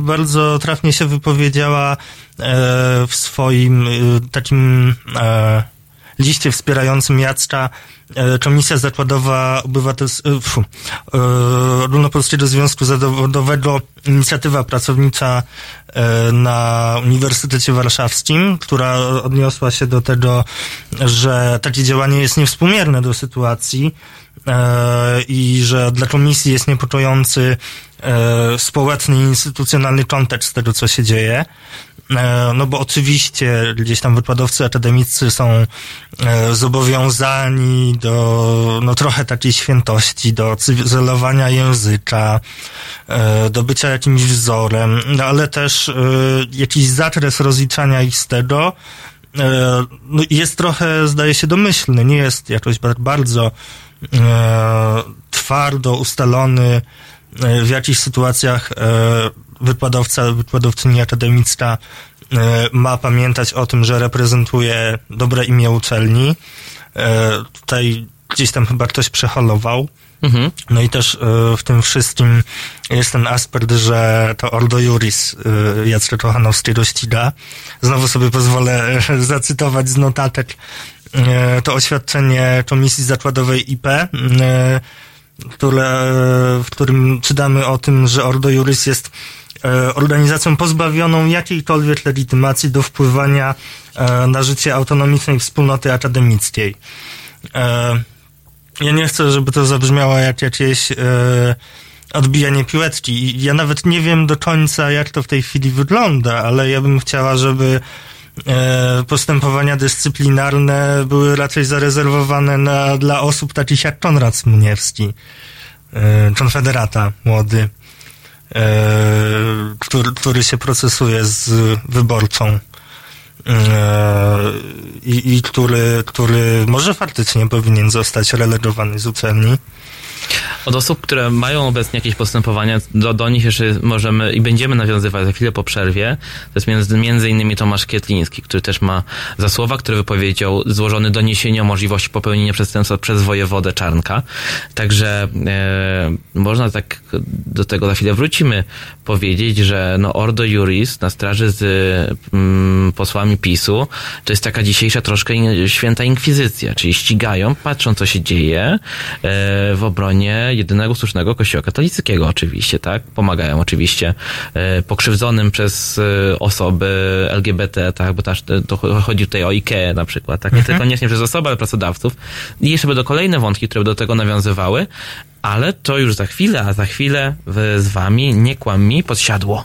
bardzo trafnie się wypowiedziała e, w swoim e, takim e, liście wspierającym Jacka e, Komisja Zakładowa Obywatelskiego, e, Ogólnopolskiego Związku Zawodowego, inicjatywa pracownicza e, na Uniwersytecie Warszawskim, która odniosła się do tego, że takie działanie jest niewspółmierne do sytuacji i że dla komisji jest niepokojący społeczny i instytucjonalny kontekst tego, co się dzieje. E, no bo oczywiście gdzieś tam wykładowcy akademicy są e, zobowiązani do no trochę takiej świętości, do cywilizowania języka, e, do bycia jakimś wzorem, no ale też jakiś zakres rozliczania ich z tego no jest trochę, zdaje się, domyślny, nie jest jakoś bardzo twardo ustalony w jakichś sytuacjach wykładowca, wykładowczyni akademicka e, ma pamiętać o tym, że reprezentuje dobre imię uczelni. E, tutaj gdzieś tam chyba ktoś przeholował. Mhm. No i też e, w tym wszystkim jest ten aspekt, że to Ordo Juris Jacka Kochanowskiego ściga. Znowu sobie pozwolę zacytować z notatek to oświadczenie Komisji Zakładowej IP, które, w którym czytamy o tym, że Ordo Juris jest E, organizacją pozbawioną jakiejkolwiek legitymacji do wpływania e, na życie autonomicznej wspólnoty akademickiej. E, ja nie chcę, żeby to zabrzmiało jak jakieś odbijanie piłeczki. Ja nawet nie wiem do końca, jak to w tej chwili wygląda, ale ja bym chciała, żeby postępowania dyscyplinarne były raczej zarezerwowane na, dla osób takich jak Konrad Smuniewski, konfederata młody. E, który, który się procesuje z wyborcą e, i, i który, który może faktycznie powinien zostać relegowany z uczelni.
Od osób, które mają obecnie jakieś postępowania, do, do nich jeszcze możemy i będziemy nawiązywać za chwilę po przerwie. To jest między, między innymi Tomasz Kietliński, który też ma za słowa, który wypowiedział złożony doniesienie o możliwości popełnienia przestępstwa przez wojewodę Czarnka. Także e, można tak do tego za chwilę wrócimy, powiedzieć, że no Ordo Juris na straży z mm, posłami PiSu to jest taka dzisiejsza troszkę święta inkwizycja, czyli ścigają, patrzą co się dzieje e, w obronie budowanie jedynego słusznego kościoła katolickiego oczywiście, tak? Pomagają oczywiście e, pokrzywdzonym przez e, osoby LGBT, tak? Bo też to chodzi tutaj o IKEA na przykład, tak? Nie mhm. tylko nie przez osoby, ale pracodawców. I jeszcze będą kolejne wątki, które do tego nawiązywały, ale to już za chwilę, a za chwilę z wami nie kłam mi podsiadło.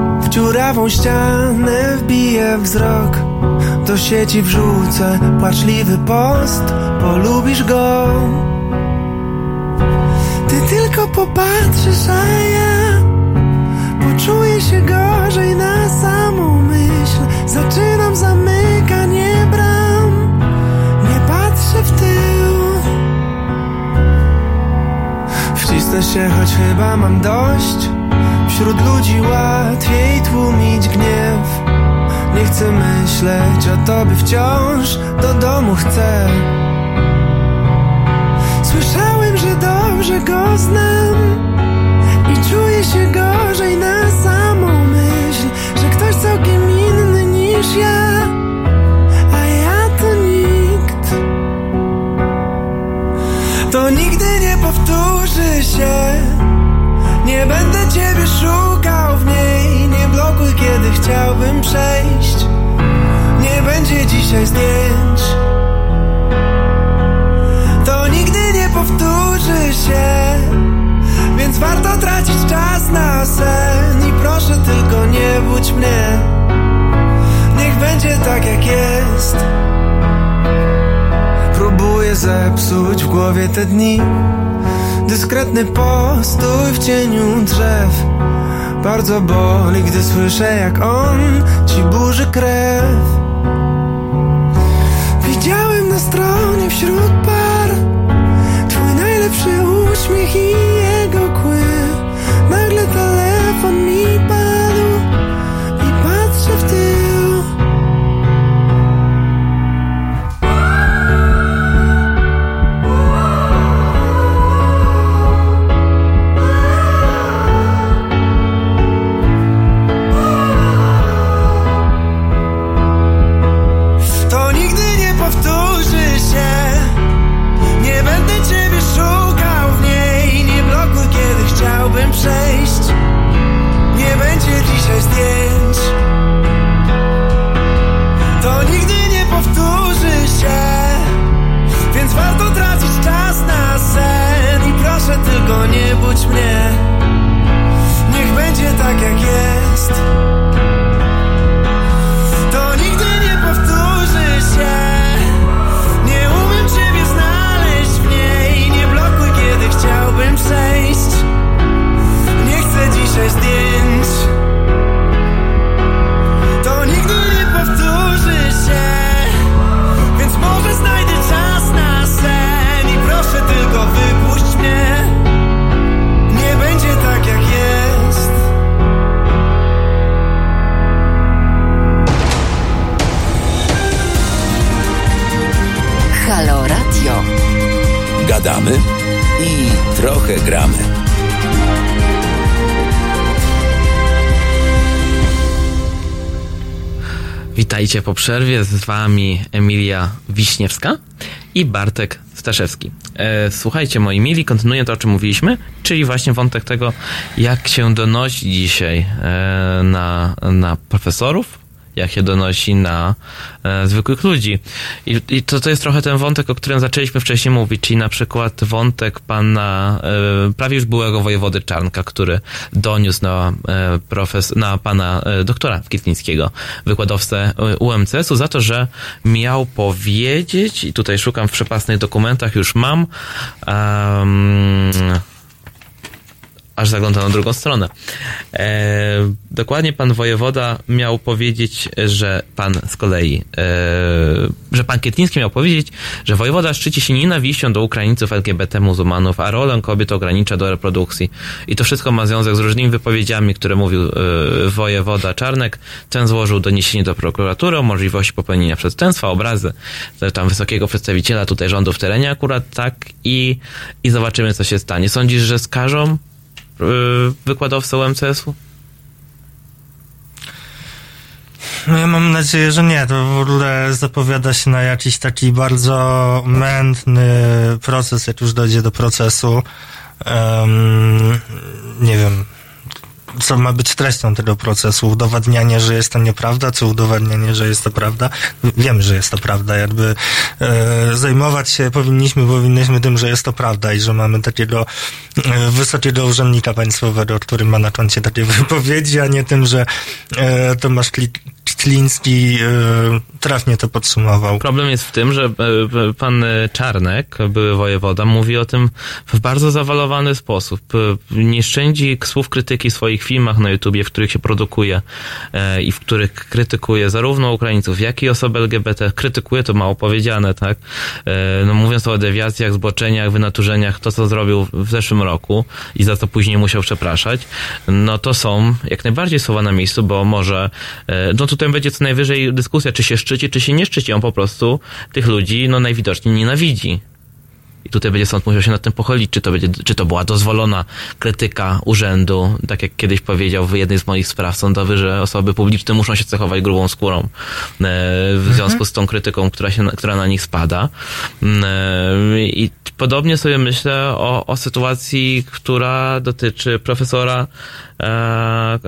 w dziurawą ścianę wbiję wzrok. Do sieci wrzucę płaczliwy post. Polubisz go. Ty tylko popatrzysz, a ja Poczuję się gorzej na samą myśl. Zaczynam zamykanie bram. Nie patrzę w tył. Wcisnę się, choć chyba mam dość Wśród ludzi łatwiej tłumić gniew. Nie chcę myśleć o tobie wciąż Do domu chcę. Słyszałem, że dobrze go znam I czuję się gorzej na samą myśl Że ktoś całkiem inny niż ja A ja to nikt. To nigdy nie powtórzy się nie będę ciebie szukał w niej. Nie blokuj, kiedy chciałbym przejść. Nie będzie dzisiaj zdjęć. To nigdy nie powtórzy się. Więc warto tracić czas na sen. I proszę tylko nie budź mnie. Niech będzie tak jak jest. Próbuję zepsuć w głowie te dni Dyskretny postój w cieniu drzew. Bardzo boli, gdy słyszę jak on ci burzy krew. Widziałem na stronie wśród par Twój najlepszy uśmiech i jego kły. Nagle telefon mi padł przejść. Nie będzie dzisiaj zdjęć.
Witajcie po przerwie, z wami Emilia Wiśniewska i Bartek Staszewski. E, słuchajcie moi mili, kontynuuję to o czym mówiliśmy, czyli właśnie wątek tego, jak się donosi dzisiaj e, na, na profesorów, jak się donosi na e, zwykłych ludzi. I, I, to, to jest trochę ten wątek, o którym zaczęliśmy wcześniej mówić, czyli na przykład wątek pana, e, prawie już byłego wojewody Czarnka, który doniósł na, e, profes, na pana e, doktora Kitlińskiego, wykładowcę e, UMCS-u, za to, że miał powiedzieć, i tutaj szukam w przepasnych dokumentach, już mam, um, aż zagląda na drugą stronę. E, dokładnie pan wojewoda miał powiedzieć, że pan z kolei, e, że pan Kietliński miał powiedzieć, że wojewoda szczyci się nienawiścią do Ukraińców, LGBT, muzułmanów, a rolę kobiet ogranicza do reprodukcji. I to wszystko ma związek z różnymi wypowiedziami, które mówił e, wojewoda Czarnek. Ten złożył doniesienie do prokuratury o możliwości popełnienia przestępstwa, obrazy tam wysokiego przedstawiciela tutaj rządu w terenie akurat tak i, i zobaczymy, co się stanie. Sądzisz, że skażą Y, wykładowcę UMCS-u?
No ja mam nadzieję, że nie. To w ogóle zapowiada się na jakiś taki bardzo mętny proces, jak już dojdzie do procesu. Um, nie wiem, co ma być treścią tego procesu? Udowadnianie, że jest to nieprawda, czy udowadnianie, że jest to prawda? Wiemy, że jest to prawda. Jakby e, zajmować się powinniśmy, powinniśmy tym, że jest to prawda i że mamy takiego e, wysokiego urzędnika państwowego, który ma na koncie takie wypowiedzi, a nie tym, że e, Tomasz Kliński e, trafnie to podsumował.
Problem jest w tym, że e, pan Czarnek, były wojewoda, mówi o tym w bardzo zawalowany sposób. Nie szczędzi słów krytyki w swoich filmach na YouTubie, w których się produkuje e, i w których krytykuje zarówno Ukraińców, jak i osoby LGBT. Krytykuje to mało powiedziane, tak? No mówiąc o dewiacjach, zboczeniach, wynaturzeniach, to co zrobił w zeszłym roku i za to później musiał przepraszać, no to są jak najbardziej słowa na miejscu, bo może, no tutaj będzie co najwyżej dyskusja, czy się szczyci, czy się nie szczyci. On po prostu tych ludzi, no najwidoczniej nienawidzi. I tutaj będzie sąd musiał się nad tym pochylić, czy to, będzie, czy to była dozwolona krytyka urzędu, tak jak kiedyś powiedział w jednej z moich spraw sądowych, że osoby publiczne muszą się cechować grubą skórą e, w mhm. związku z tą krytyką, która, się, która na nich spada. E, I podobnie sobie myślę o, o sytuacji, która dotyczy profesora e,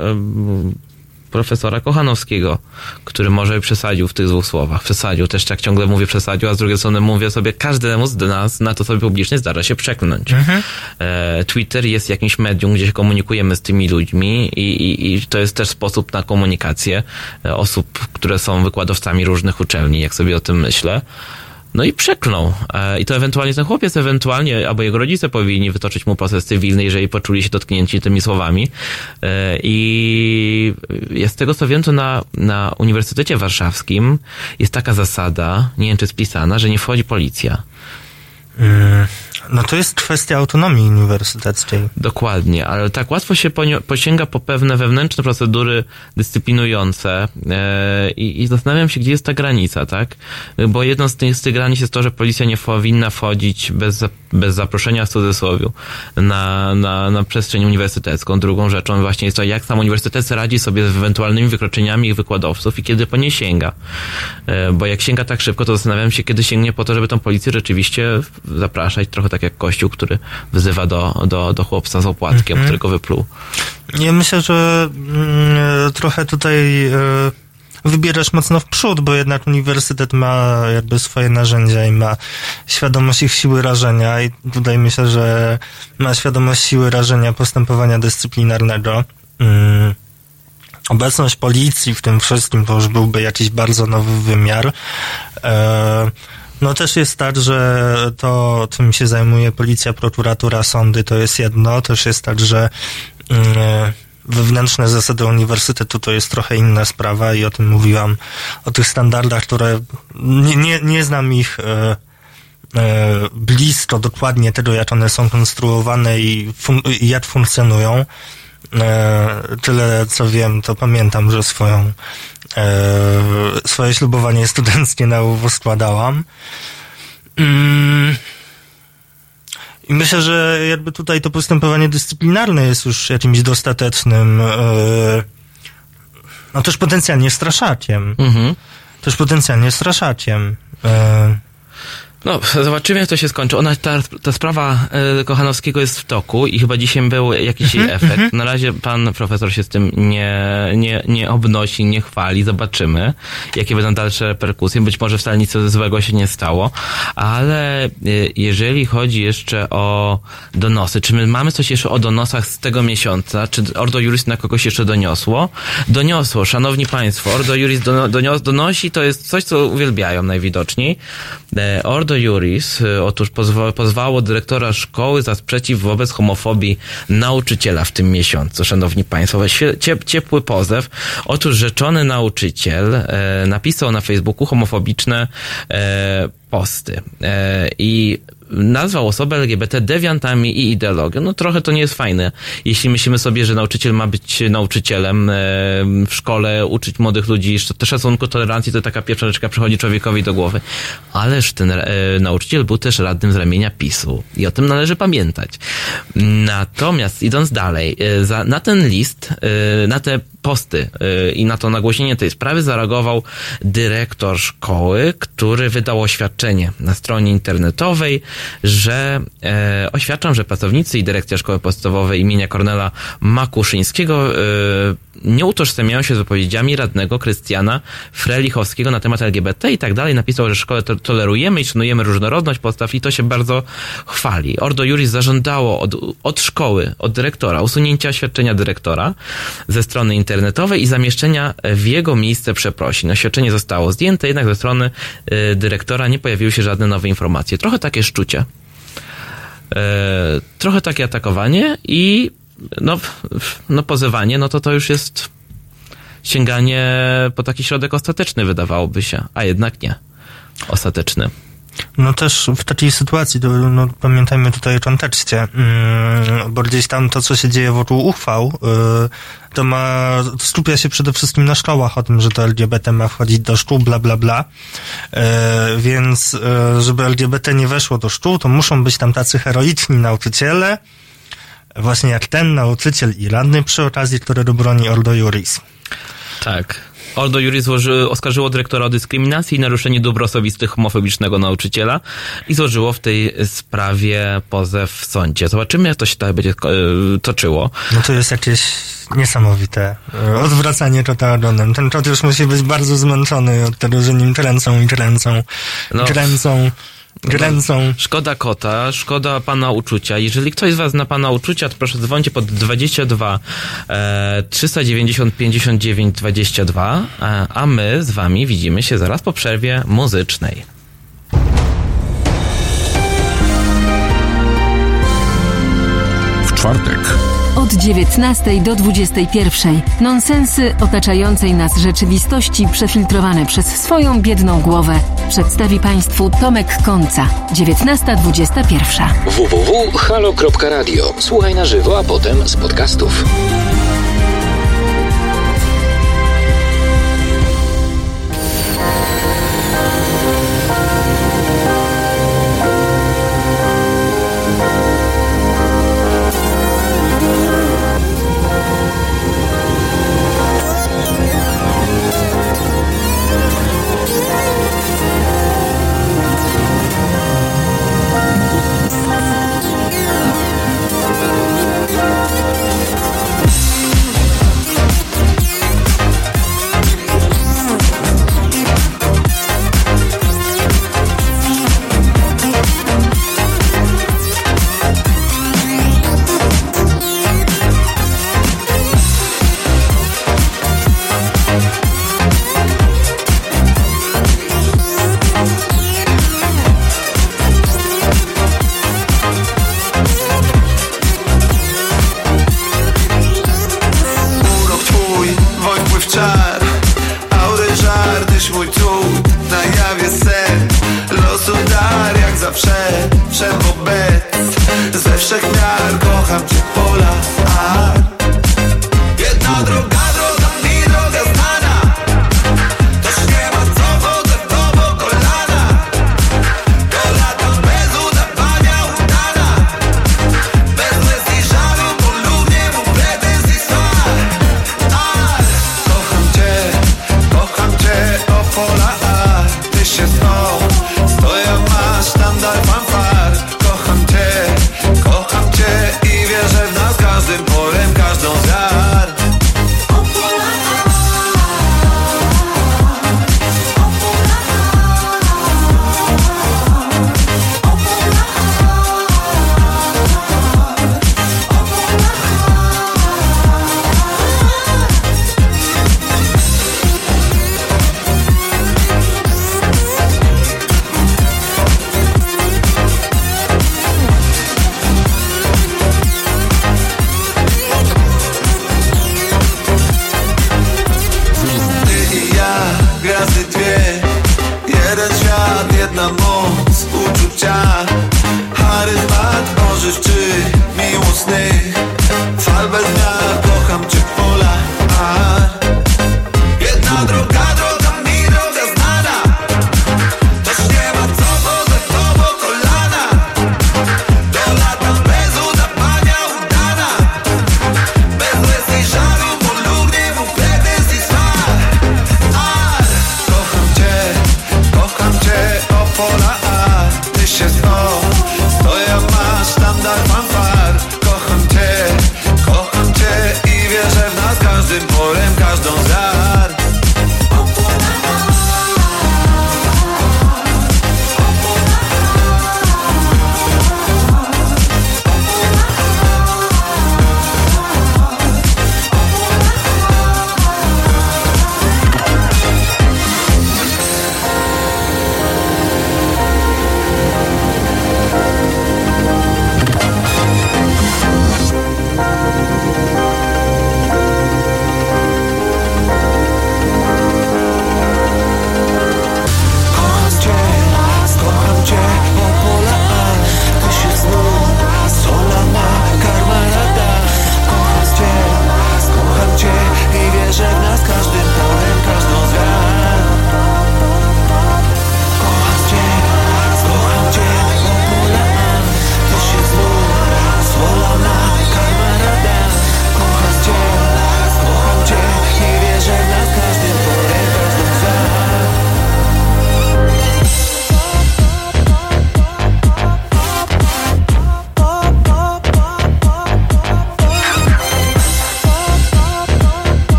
profesora Kochanowskiego, który może przesadził w tych dwóch słowach. Przesadził, też tak ciągle mówię przesadził, a z drugiej strony mówię sobie, każdemu z nas na to sobie publicznie zdarza się przeklnąć. Mhm. E, Twitter jest jakimś medium, gdzie się komunikujemy z tymi ludźmi i, i, i to jest też sposób na komunikację e, osób, które są wykładowcami różnych uczelni, jak sobie o tym myślę. No i przeklął. E, I to ewentualnie ten chłopiec, ewentualnie, albo jego rodzice powinni wytoczyć mu proces cywilny, jeżeli poczuli się dotknięci tymi słowami. E, I z tego co wiem, to na, na Uniwersytecie Warszawskim jest taka zasada, nie wiem czy spisana, że nie wchodzi policja.
No to jest kwestia autonomii uniwersyteckiej.
Dokładnie, ale tak łatwo się posięga po pewne wewnętrzne procedury dyscyplinujące e, i, i, zastanawiam się, gdzie jest ta granica, tak? Bo jedną z tych, z tych granic jest to, że policja nie powinna wchodzić bez, bez zaproszenia w cudzysłowie na, na, na przestrzeń uniwersytecką. Drugą rzeczą właśnie jest to, jak sam uniwersytet radzi sobie z ewentualnymi wykroczeniami ich wykładowców i kiedy po nie sięga. E, bo jak sięga tak szybko, to zastanawiam się, kiedy sięgnie po to, żeby tą policję rzeczywiście zapraszać trochę tak jak Kościół, który wzywa do, do, do chłopca z opłatkiem, mhm. którego wypluł.
Ja myślę, że mm, trochę tutaj e, wybierasz mocno w przód, bo jednak uniwersytet ma jakby swoje narzędzia i ma świadomość ich siły rażenia i tutaj myślę, że ma świadomość siły rażenia postępowania dyscyplinarnego. Mm. Obecność policji w tym wszystkim to już byłby jakiś bardzo nowy wymiar. E, no też jest tak, że to, czym się zajmuje policja, prokuratura, sądy, to jest jedno. Też jest tak, że mm, wewnętrzne zasady uniwersytetu to jest trochę inna sprawa i o tym mówiłam, o tych standardach, które nie, nie, nie znam ich e, e, blisko dokładnie tego, jak one są konstruowane i, fun i jak funkcjonują. E, tyle co wiem, to pamiętam, że swoją swoje ślubowanie studenckie na UW składałam. Mm. I myślę, że jakby tutaj to postępowanie dyscyplinarne jest już jakimś dostatecznym, e, no też potencjalnie straszakiem. Mhm. Też potencjalnie straszakiem.
No, zobaczymy, jak to się skończy. Ona, ta, ta sprawa e, Kochanowskiego jest w toku i chyba dzisiaj był jakiś jej mhm, efekt. Mhm. Na razie pan profesor się z tym nie, nie, nie obnosi, nie chwali. Zobaczymy, jakie będą dalsze reperkusje. Być może wcale nic złego się nie stało, ale e, jeżeli chodzi jeszcze o donosy, czy my mamy coś jeszcze o donosach z tego miesiąca? Czy Ordo Juris na kogoś jeszcze doniosło? Doniosło, szanowni państwo. Ordo Juris dono, donos, donosi, to jest coś, co uwielbiają najwidoczniej. E, Ordo Ordo Juris y, otóż pozwa, pozwało dyrektora szkoły za sprzeciw wobec homofobii nauczyciela w tym miesiącu. Szanowni Państwo, ciepły pozew. Otóż rzeczony nauczyciel e, napisał na Facebooku homofobiczne e, posty. E, I nazwał osobę LGBT dewiantami i ideologią. No trochę to nie jest fajne. Jeśli myślimy sobie, że nauczyciel ma być nauczycielem e, w szkole, uczyć młodych ludzi szacunku, tolerancji, to taka pierwsza rzecz, przychodzi człowiekowi do głowy. Ależ ten e, nauczyciel był też radnym z ramienia PiSu. I o tym należy pamiętać. Natomiast idąc dalej, e, na ten list, na te posty i na to nagłośnienie tej sprawy zareagował dyrektor szkoły, który wydał oświadczenie na stronie internetowej, że e, oświadczam, że pracownicy i dyrekcja szkoły podstawowej imienia Kornela Makuszyńskiego e, nie utożsamiają się z wypowiedziami radnego Krystiana Frelichowskiego na temat LGBT i tak dalej. Napisał, że szkołę to tolerujemy i szanujemy różnorodność postaw i to się bardzo chwali. Ordo Juris zażądało od, od szkoły, od dyrektora usunięcia oświadczenia dyrektora ze strony internetowej i zamieszczenia w jego miejsce przeprosin. Oświadczenie zostało zdjęte, jednak ze strony y, dyrektora nie pojawiły się żadne nowe informacje. Trochę takie szczucie. E, trochę takie atakowanie i no, no pozywanie, no to to już jest sięganie po taki środek ostateczny, wydawałoby się, a jednak nie. Ostateczny.
No też w takiej sytuacji, to, no, pamiętajmy tutaj o kontekście, yy, bo gdzieś tam to, co się dzieje wokół uchwał, yy, to ma, skupia się przede wszystkim na szkołach o tym, że to LGBT ma wchodzić do szkół, bla, bla, bla. Yy, więc, yy, żeby LGBT nie weszło do szkół, to muszą być tam tacy heroiczni nauczyciele, właśnie jak ten nauczyciel i radny przy okazji, który broni Ordo Juris.
Tak. Ordo Juris złoży, oskarżyło dyrektora o dyskryminacji i naruszenie dóbr osobistych homofobicznego nauczyciela i złożyło w tej sprawie pozew w sądzie. Zobaczymy, jak to się tak będzie e, toczyło.
No to jest jakieś niesamowite e, odwracanie kota ogonem. Ten kot już musi być bardzo zmęczony od tego, że nim kręcą i kręcą, no. kręcą. Gręcą.
Szkoda kota, szkoda pana uczucia. Jeżeli ktoś z was zna pana uczucia, to proszę dzwonić pod 22 e, 390 59 22, e, a my z wami widzimy się zaraz po przerwie muzycznej.
W czwartek od 19 do 21. Nonsensy otaczającej nas rzeczywistości przefiltrowane przez swoją biedną głowę przedstawi Państwu Tomek Końca. 19.21.
www.halo.radio. Słuchaj na żywo, a potem z podcastów.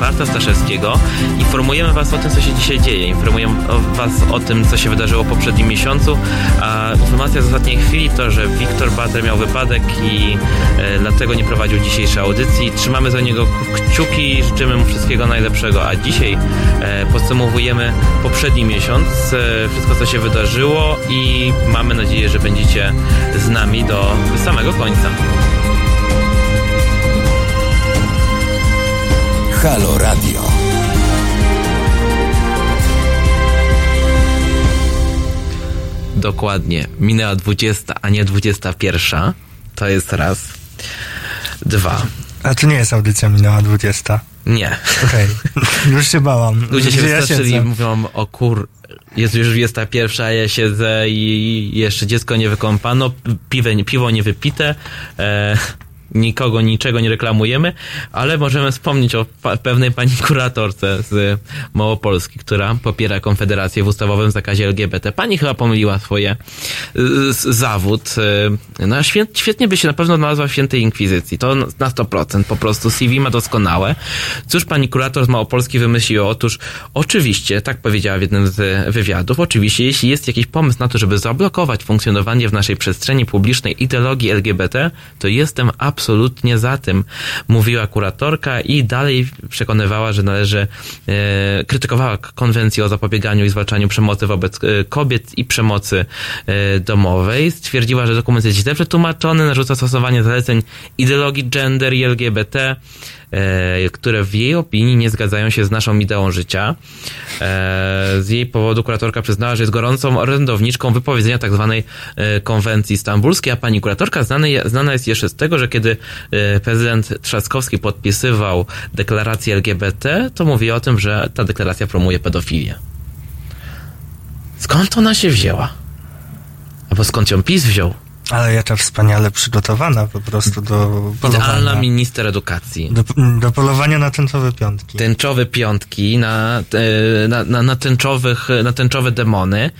Barta Staszewskiego. Informujemy Was o tym, co się dzisiaj dzieje. Informujemy Was o tym, co się wydarzyło w poprzednim miesiącu. A informacja z ostatniej chwili to, że Wiktor Bader miał wypadek i e, dlatego nie prowadził dzisiejszej audycji. Trzymamy za niego kciuki życzymy mu wszystkiego najlepszego. A dzisiaj e, podsumowujemy poprzedni miesiąc, e, wszystko, co się wydarzyło i mamy nadzieję, że będziecie z nami do samego końca.
Halo Radio.
Dokładnie. Minęła 20, a nie 21. To jest raz. Dwa.
A to nie jest audycja minęła 20.
Nie.
Okej. Już się bałam.
Ludzie się
Gdzie ja
wystraszyli
siedzę?
mówią, o kur... Jest już 21, a ja siedzę i jeszcze dziecko nie wykąpano, piwo, piwo nie wypite, e, nikogo, niczego nie reklamujemy, ale możemy wspomnieć o pewnej pani kuratorce z Małopolski, która popiera Konfederację w ustawowym zakazie LGBT. Pani chyba pomyliła swoje y, zawód. y, No, świetnie by się na pewno znalazła w świętej inkwizycji. To na 100%. Po prostu CV ma doskonałe. Cóż pani kurator z Małopolski wymyśliła? Otóż oczywiście, tak powiedziała w jednym z wywiadów, oczywiście jeśli jest jakiś pomysł na to, żeby zablokować funkcjonowanie w naszej przestrzeni publicznej ideologii LGBT, to jestem absolutnie absolutnie za tym, mówiła kuratorka i dalej przekonywała, że należy, e, krytykowała konwencję o zapobieganiu i zwalczaniu przemocy wobec e, kobiet i przemocy e, domowej. Stwierdziła, że dokument jest źle przetłumaczony, narzuca stosowanie zaleceń ideologii gender i LGBT, które w jej opinii nie zgadzają się z naszą ideą życia. E, z jej powodu kuratorka przyznała, że jest gorącą orędowniczką wypowiedzenia tzw. E, konwencji stambulskiej, a pani kuratorka znana jest jeszcze z tego, że kiedy e, prezydent Trzaskowski podpisywał deklarację LGBT, to mówi o tym, że ta deklaracja promuje pedofilię. Skąd ona się wzięła? Albo skąd ją PiS wziął?
Ale jaka wspaniale przygotowana po prostu do
Idealna
polowania.
minister edukacji.
Do, do polowania na tęczowe piątki.
tęczowe piątki, na, e, na, na, na, tęczowych, na tęczowe demony.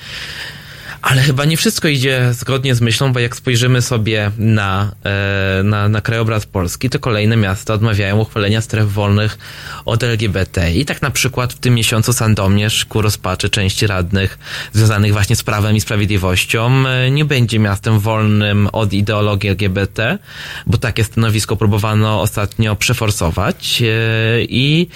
Ale chyba nie wszystko idzie zgodnie z myślą, bo jak spojrzymy sobie na, e, na, na krajobraz Polski, to kolejne miasta odmawiają uchwalenia stref wolnych od LGBT. I tak na przykład w tym miesiącu Sandomierz ku rozpaczy części radnych związanych właśnie z prawem i sprawiedliwością e, nie będzie miastem wolnym od ideologii LGBT, bo takie stanowisko próbowano ostatnio przeforsować e, i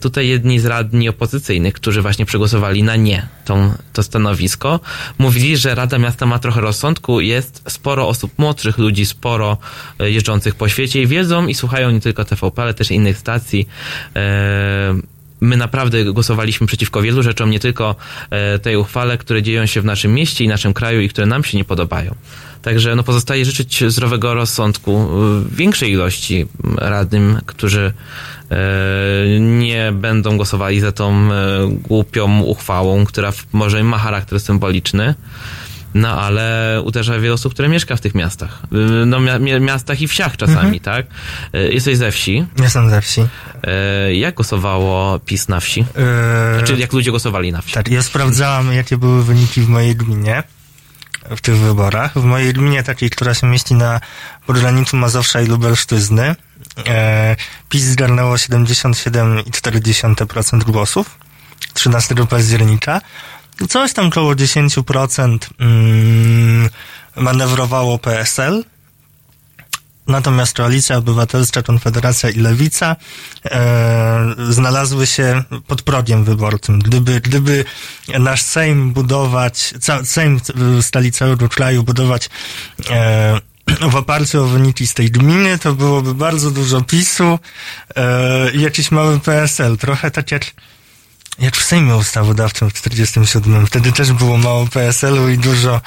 tutaj jedni z radni opozycyjnych, którzy właśnie przegłosowali na nie tą, to stanowisko, mówili, że Rada Miasta ma trochę rozsądku, jest sporo osób młodszych ludzi, sporo e, jeżdżących po świecie i wiedzą i słuchają nie tylko TVP, ale też innych stacji. E, My naprawdę głosowaliśmy przeciwko wielu rzeczom, nie tylko e, tej uchwale, które dzieją się w naszym mieście i naszym kraju i które nam się nie podobają. Także no, pozostaje życzyć zdrowego rozsądku większej ilości radnym, którzy nie będą głosowali za tą e, głupią uchwałą, która może ma charakter symboliczny. No, ale uderza wiele osób, które mieszka w tych miastach. Y, No, mia- mia- miastach i wsiach czasami, tak? Y, Jesteś ze wsi.
Jestem ze wsi.
Jak głosowało PiS na wsi?
Yy,
Znaczy, jak ludzie głosowali na wsi?
Tak, ja sprawdzałam, jakie były wyniki w mojej gminie w tych wyborach. W mojej gminie, takiej, która się mieści na pograniczu Mazowsza i Lubelszczyzny, e, PiS zgarnęło 77,4% głosów 13 października. Coś tam koło 10% mm, manewrowało PSL. Natomiast Koalicja Obywatelska, Konfederacja i Lewica e, znalazły się pod progiem wyborczym. Gdyby, gdyby nasz Sejm budować, ca, Sejm w skali całego kraju budować e, w oparciu o wyniki z tej gminy, to byłoby bardzo dużo PiSu e, i jakiś mały PSL. Trochę tak jak jak w Sejmie Ustawodawczym w 47. Wtedy też było mało PSL-u i dużo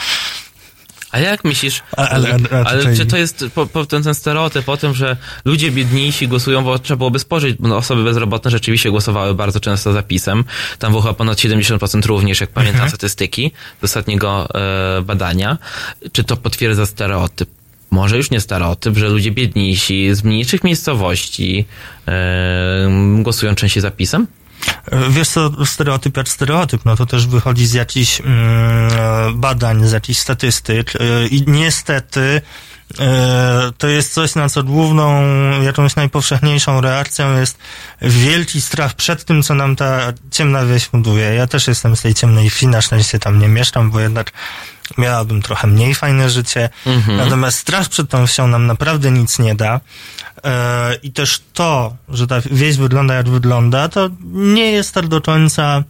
A jak myślisz,
A- ale-
ale
tutaj-
czy to jest po, po, ten, ten stereotyp o tym, że ludzie biedniejsi głosują, bo trzeba byłoby bo no, osoby bezrobotne rzeczywiście głosowały bardzo często za PiSem. Tam było chyba ponad 70% również, jak pamiętam
Mhm.
statystyki z ostatniego e, badania. Czy to potwierdza stereotyp? Może już nie stereotyp, że ludzie biedniejsi z mniejszych miejscowości e, głosują częściej za PiSem?
Wiesz co, stereotyp jak stereotyp, no to też wychodzi z jakichś mm, e, badań, z jakichś statystyk e, i niestety e, to jest coś, na co główną, jakąś najpowszechniejszą reakcją jest wielki strach przed tym, co nam ta ciemna wieś funduje. Ja też jestem z tej ciemnej wsi, na szczęście tam nie mieszkam, bo jednak miałabym trochę mniej fajne życie. Natomiast strach przed tą wsią nam naprawdę nic nie da. E, I też to, że ta wieś wygląda jak wygląda, to nie jest tak do końca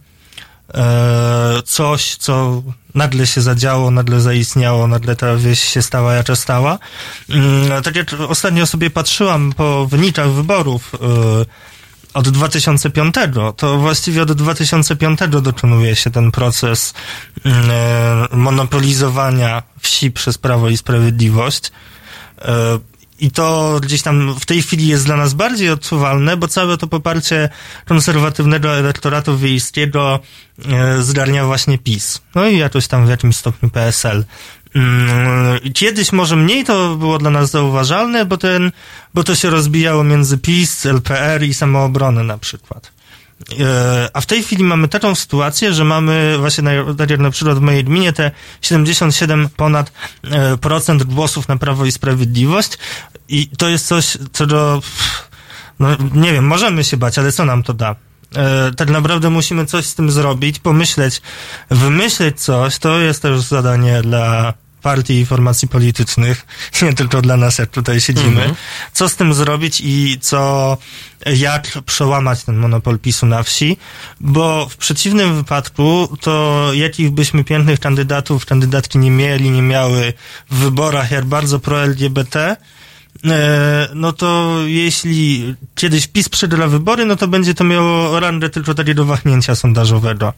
e, coś, co nagle się zadziało, nagle zaistniało, nagle ta wieś się stała jaka stała. Mm, Tak jak ostatnio sobie patrzyłam po wynikach wyborów e, od 2005, to właściwie od 2005 dokonuje się ten proces mm, e, monopolizowania wsi przez Prawo i Sprawiedliwość. E, I to gdzieś tam w tej chwili jest dla nas bardziej odczuwalne, bo całe to poparcie konserwatywnego elektoratu wiejskiego e, zgarnia właśnie PiS. No i jakoś tam w jakimś stopniu PSL. Mm, Kiedyś może mniej to było dla nas zauważalne, bo ten, bo to się rozbijało między PiS, LPR i samoobronę na przykład. E, A w tej chwili mamy taką sytuację, że mamy właśnie, na, tak jak na przykład w mojej gminie, te 77 ponad e, procent głosów na Prawo i Sprawiedliwość i to jest coś, czego, pff, no nie wiem, możemy się bać, ale co nam to da? E, Tak naprawdę musimy coś z tym zrobić, pomyśleć, wymyśleć coś, to jest też zadanie dla partii i formacji politycznych, nie tylko dla nas, jak tutaj siedzimy. Mhm. Co z tym zrobić i co, jak przełamać ten monopol PiSu na wsi, bo w przeciwnym wypadku to jakich byśmy pięknych kandydatów, kandydatki nie mieli, nie miały w wyborach, jak bardzo pro-LGBT, no to jeśli kiedyś PiS przegra wybory, no to będzie to miało rangę tylko takiego wahnięcia sondażowego.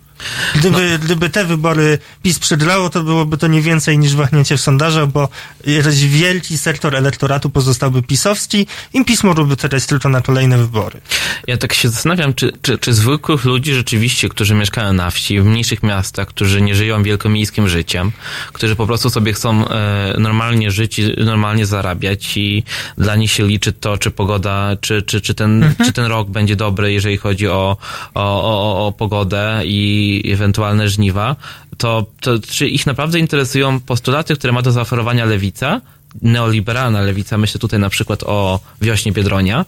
Gdyby, no. gdyby te wybory PiS przegrało, to byłoby to nie więcej niż wahnięcie w sondażach, bo jakiś wielki sektor elektoratu pozostałby pisowski i PiS mógłby czekać tylko na kolejne wybory.
Ja tak się zastanawiam, czy, czy, czy zwykłych ludzi rzeczywiście, którzy mieszkają na wsi, w mniejszych miastach, którzy nie żyją wielkomiejskim życiem, którzy po prostu sobie chcą e, normalnie żyć i normalnie zarabiać i dla nich się liczy to, czy pogoda, czy, czy, czy, ten, mhm. czy ten rok będzie dobry, jeżeli chodzi o, o, o, o pogodę i ewentualne żniwa, to, to czy ich naprawdę interesują postulaty, które ma do zaoferowania lewica, neoliberalna lewica, myślę tutaj na przykład o wiośnie Biedronia,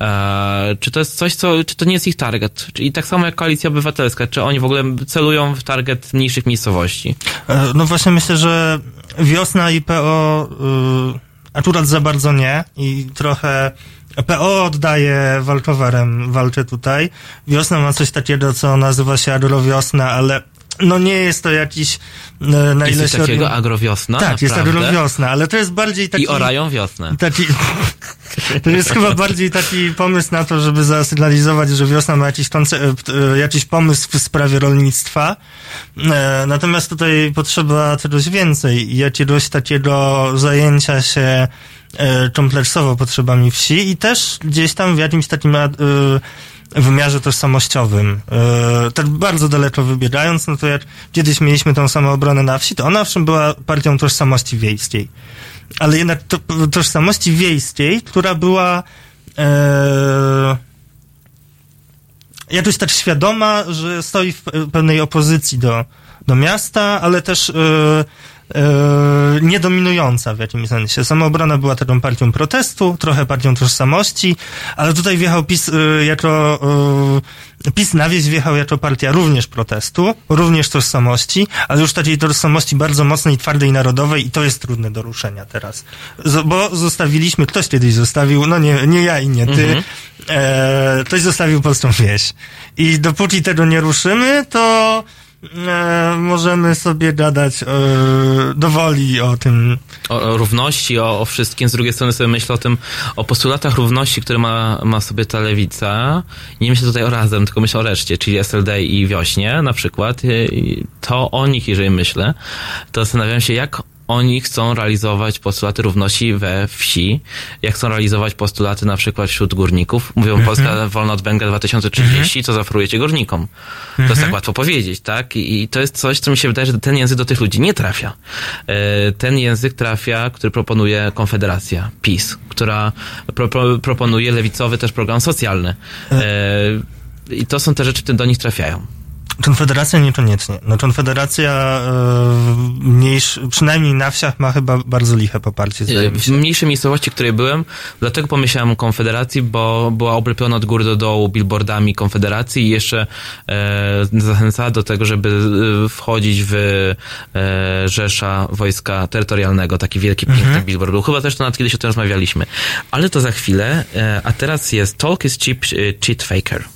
e, czy to jest coś, co, czy to nie jest ich target? I tak samo jak Koalicja Obywatelska, czy oni w ogóle celują w target mniejszych miejscowości?
E, no właśnie myślę, że wiosna i PO y, Akurat za bardzo nie i trochę PO oddaje walkowerem, walczę tutaj. Wiosna ma coś takiego, co nazywa się agrowiosna, ale no nie jest to jakiś
e, na ile jest takiego agrowiosna?
Tak, naprawdę? jest agrowiosna, ale to jest bardziej taki...
I orają wiosnę.
Taki, to jest chyba bardziej taki pomysł na to, żeby zasygnalizować, że wiosna ma jakiś, koncept, e, jakiś pomysł w sprawie rolnictwa. E, natomiast tutaj potrzeba czegoś więcej, jakiegoś takiego zajęcia się kompleksowo potrzebami wsi i też gdzieś tam w jakimś takim wymiarze tożsamościowym. Yy, tak bardzo daleko wybiegając, no to jak kiedyś mieliśmy tą samoobronę na wsi, to ona owszem była partią tożsamości wiejskiej. Ale jednak to, tożsamości wiejskiej, która była e, jakoś tak świadoma, że stoi w pewnej opozycji do, do miasta, ale też e, Yy, niedominująca w jakimś sensie. Samoobrona była taką partią protestu, trochę partią tożsamości, ale tutaj wjechał PiS yy, jako yy, PiS na wieś wjechał jako partia również protestu, również tożsamości, ale już takiej tożsamości bardzo mocnej, twardej, narodowej i to jest trudne do ruszenia teraz. Bo zostawiliśmy, ktoś kiedyś zostawił, no nie, nie ja i nie ty, mhm. e, ktoś zostawił polską wieś. I dopóki tego nie ruszymy, to e, możemy sobie gadać e, dowoli o tym.
O, o równości, o, o, wszystkim. Z drugiej strony sobie myślę o tym, o postulatach równości, które ma, ma sobie ta lewica. Nie myślę tutaj o razem, tylko myślę o reszcie, czyli SLD i wiośnie na przykład. To o nich, jeżeli myślę, to zastanawiam się, jak oni chcą realizować postulaty równości we wsi, jak chcą realizować postulaty na przykład wśród górników. Mówią mhm. Polska wolna od węgla 2030, mhm. co zaoferujecie górnikom. To jest tak mhm. łatwo powiedzieć, tak? I, I, to jest coś, co mi się wydaje, że ten język do tych ludzi nie trafia. E, ten język trafia, który proponuje Konfederacja, PiS, która pro, pro, proponuje lewicowy też program socjalny. E, I to są te rzeczy, które do nich trafiają.
Konfederacja niekoniecznie. No Konfederacja e, mniejsz, przynajmniej na wsiach ma chyba bardzo liche poparcie.
W mniejszej miejscowości, w której byłem, dlatego pomyślałem o Konfederacji, bo była oblepiona od góry do dołu billboardami Konfederacji i jeszcze e, zachęcała do tego, żeby e, wchodzić w e, Rzesza Wojska Terytorialnego. Taki wielki, piękny mhm. billboard był. Chyba też to nad kiedyś o tym rozmawialiśmy. Ale to za chwilę. A teraz jest Talk is Cheap, Cheat Faker.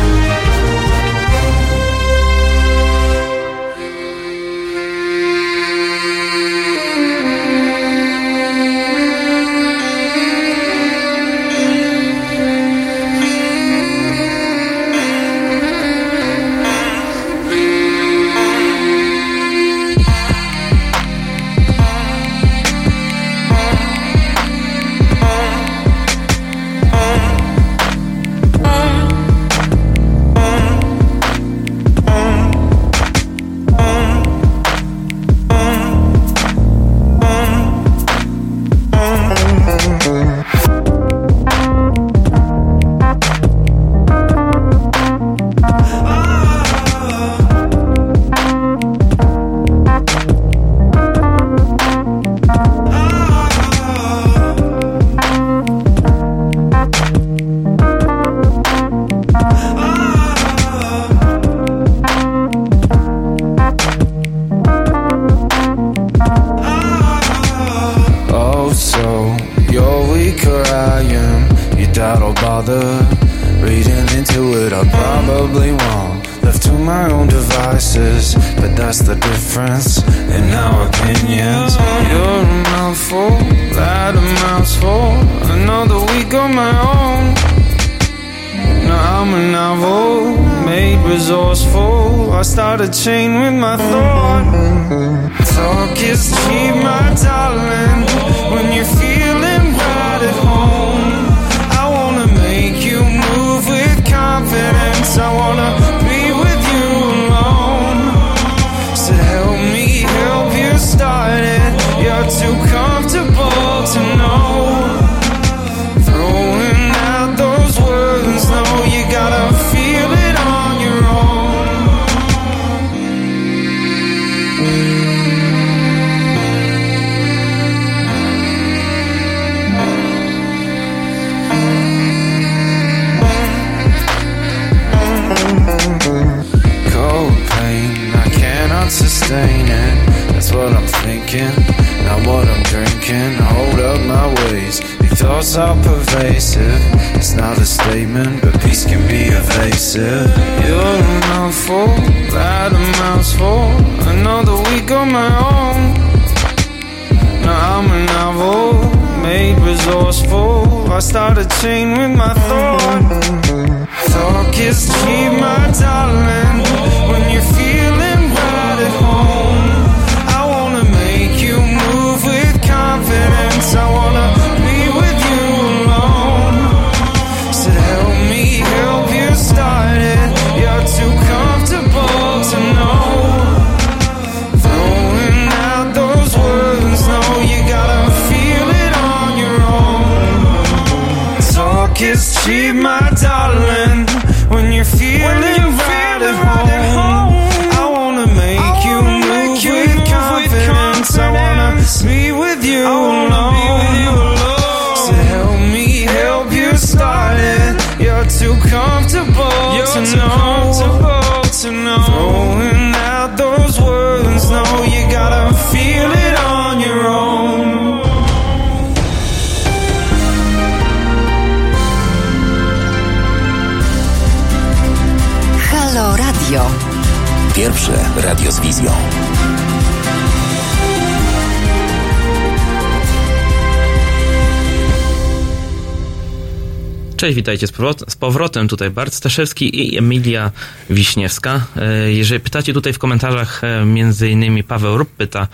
Witajcie z powrotem, z powrotem tutaj Bart Staszewski i Emilia Wiśniewska. E, Jeżeli pytacie tutaj w komentarzach, e, między innymi Paweł Rup pyta,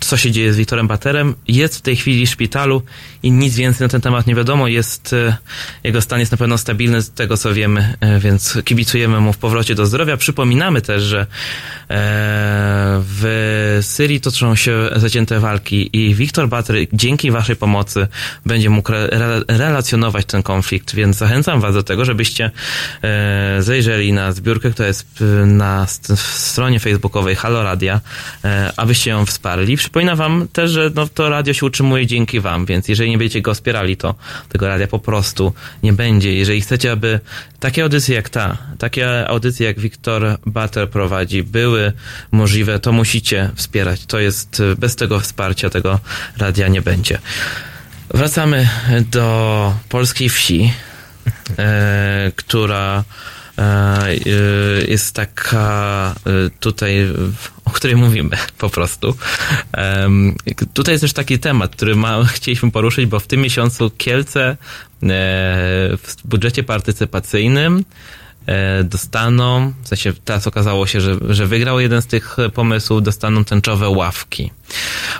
co się dzieje z Wiktorem Baterem. Jest w tej chwili w szpitalu i nic więcej na ten temat nie wiadomo. Jest, e, jego stan jest na pewno stabilny z tego, co wiemy, e, więc kibicujemy mu w powrocie do zdrowia. Przypominamy też, że e, w Syrii toczą się zacięte walki i Wiktor Bater dzięki waszej pomocy będzie mógł re, re, relacjonować ten konflikt, więc zachęcam was do tego, żebyście e, zajrzeli na zbiórkę, która jest na st- stronie facebookowej Halo Radia, abyście ją wsparli. Przypominam wam też, że no, to radio się utrzymuje dzięki wam, więc jeżeli nie będziecie go wspierali, to tego radia po prostu nie będzie. Jeżeli chcecie, aby takie audycje jak ta, takie audycje jak Wiktor Butter prowadzi, były możliwe, to musicie wspierać. To jest, bez tego wsparcia tego radia nie będzie. Wracamy do polskiej wsi, e, która e, e, jest taka e, tutaj, o której mówimy po prostu. Tutaj jest też taki temat, który ma, chcieliśmy poruszyć, bo w tym miesiącu Kielce w budżecie partycypacyjnym e, dostaną, w sensie teraz okazało się, że, że wygrał jeden z tych pomysłów, dostaną tęczowe ławki.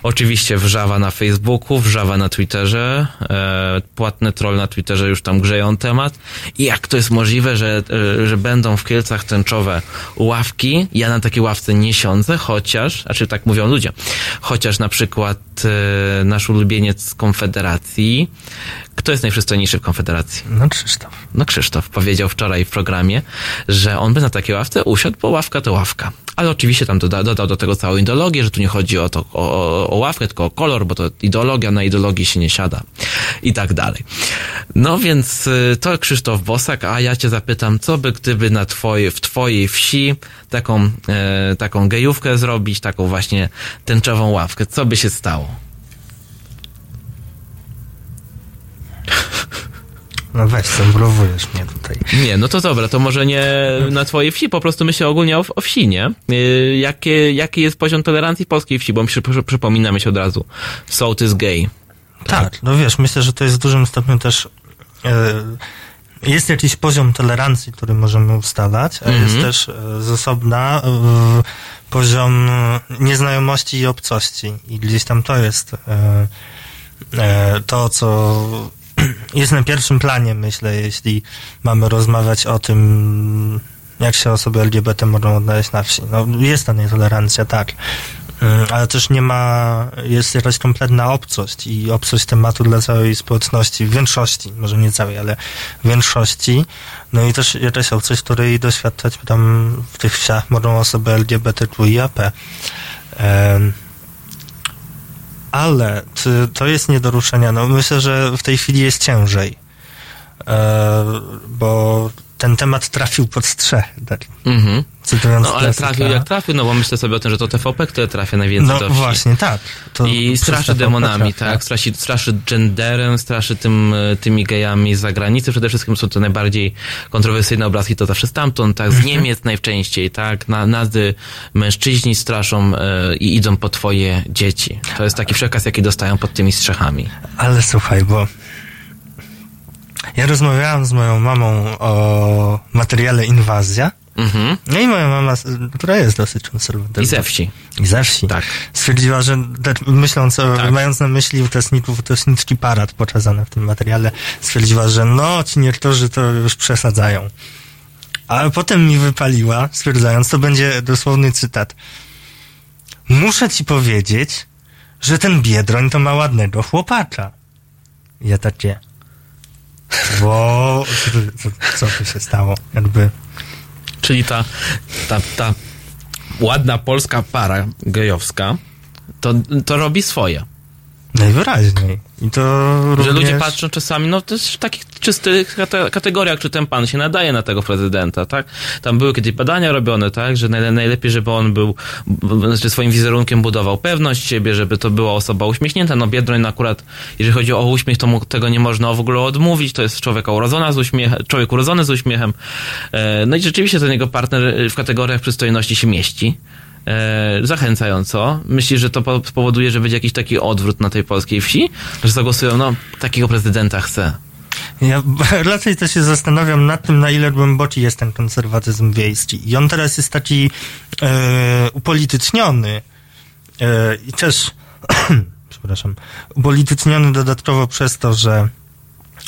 Oczywiście wrzawa na Facebooku, wrzawa na Twitterze, e, płatny troll na Twitterze już tam grzeją temat. I jak to jest możliwe, że, e, że będą w Kielcach tęczowe ławki? Ja na takiej ławce nie siądzę, chociaż, znaczy tak mówią ludzie, chociaż na przykład e, nasz ulubieniec z Konfederacji, kto jest najprzystojniejszy w Konfederacji?
No Krzysztof.
No Krzysztof powiedział wczoraj w programie, że on by na takiej ławce usiadł, bo ławka to ławka. Ale oczywiście tam doda, dodał do tego całą ideologię, że tu nie chodzi o to, o, o, ławkę, tylko o kolor, bo to ideologia, na ideologii się nie siada. I tak dalej. No więc y, to Krzysztof Bosak, a ja cię zapytam, co by gdyby na twoje, w twojej wsi taką, e, taką gejówkę zrobić, taką właśnie tęczową ławkę, co by się stało?
No weź, zemblowujesz mnie tutaj.
Nie, no to dobra, to może nie na twojej wsi, po prostu myślę ogólnie o, o wsi, nie? Y, Jakie, jaki jest poziom tolerancji polskiej wsi, bo mi się przy- przypomina mi się od razu. Sołtys gay.
Tak, no wiesz, myślę, że to jest w dużym stopniu też. E, jest jakiś poziom tolerancji, który możemy ustalać, a jest
Mhm.
też e, z osobna e, poziom nieznajomości i obcości. I gdzieś tam to jest e, to, co jest na pierwszym planie, myślę, jeśli mamy rozmawiać o tym, jak się osoby LGBT mogą odnaleźć na wsi. No, jest ta nietolerancja, tak. Mm, Ale też nie ma, jest jakaś kompletna obcość i obcość tematu dla całej społeczności, w większości, może nie całej, ale w większości. No i też jakaś obcość, której doświadczać tam w tych wsiach mogą osoby LGBTQIAP. Em, ale czy to jest nie do ruszenia? No myślę, że w tej chwili jest ciężej. E, bo ten temat trafił pod strzech. Tak,
Mhm.
cytując
No ale
klasyka.
trafił jak trafił, no bo myślę sobie o tym, że to TVP, które trafia najwięcej
No
do wsi.
właśnie, tak. To
I straszy demonami,
trafia.
tak? Straszy, straszy genderem, straszy tym, e, tymi gejami z zagranicy. Przede wszystkim są to najbardziej kontrowersyjne obrazki, to zawsze stamtąd, tak? Z
Mhm.
Niemiec najczęściej, tak? Na, nazwy mężczyźni straszą e, i idą po twoje dzieci. To jest taki przekaz, jaki dostają pod tymi strzechami.
Ale słuchaj, bo ja rozmawiałem z moją mamą o materiale Inwazja.
Mhm.
No i moja mama, która jest dosyć konserwatywna.
I ze wsi.
I ze wsi.
Tak.
Stwierdziła, że te- myśląc, o,
Tak.
mając na myśli uczestników, uczestniczki parad pokazane w tym materiale, stwierdziła, że no, ci niektórzy to już przesadzają. Ale potem mi wypaliła, stwierdzając, to będzie dosłowny cytat. Muszę ci powiedzieć, że ten Biedroń to ma ładnego chłopacza. I Ja takie... Bo... Co, tu się stało? Jakby...
Czyli ta, ta, ta ładna polska para gejowska to, to robi swoje.
Najwyraźniej. I to również...
Że ludzie patrzą czasami, no to jest w takich czystych kate- kategoriach, czy ten pan się nadaje na tego prezydenta, tak? Tam były kiedyś badania robione, tak? Że najle- najlepiej, żeby on był, znaczy swoim wizerunkiem budował pewność siebie, żeby to była osoba uśmiechnięta. No Biedroń akurat, jeżeli chodzi o uśmiech, to mu tego nie można w ogóle odmówić. To jest człowiek urodzona z uśmiechem, człowiek urodzony z uśmiechem. No i rzeczywiście ten jego partner w kategoriach przystojności się mieści. E, zachęcająco. Myślisz, że to po- spowoduje, że będzie jakiś taki odwrót na tej polskiej wsi? Że zagłosują, no, takiego prezydenta chcę.
Ja raczej to się zastanawiam nad tym, na ile głęboki jest ten konserwatyzm wiejski. I on teraz jest taki e, upolityczniony e, i też, przepraszam, upolityczniony dodatkowo przez to, że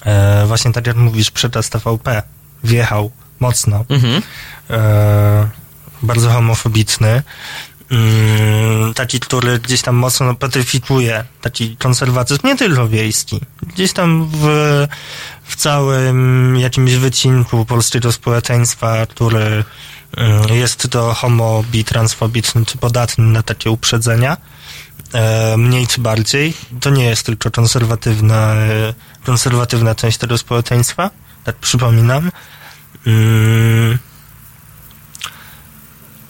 e, właśnie tak jak mówisz, przekaz TVP wjechał mocno.
Mhm.
E, bardzo homofobiczny. Mm, taki, który gdzieś tam mocno patryfikuje taki konserwatyzm, nie tylko wiejski. Gdzieś tam w, w całym jakimś wycinku polskiego społeczeństwa, który mm, jest to homo, bi, transfobiczny, czy podatny na takie uprzedzenia, e, mniej czy bardziej. To nie jest tylko konserwatywna, konserwatywna część tego społeczeństwa, tak przypominam.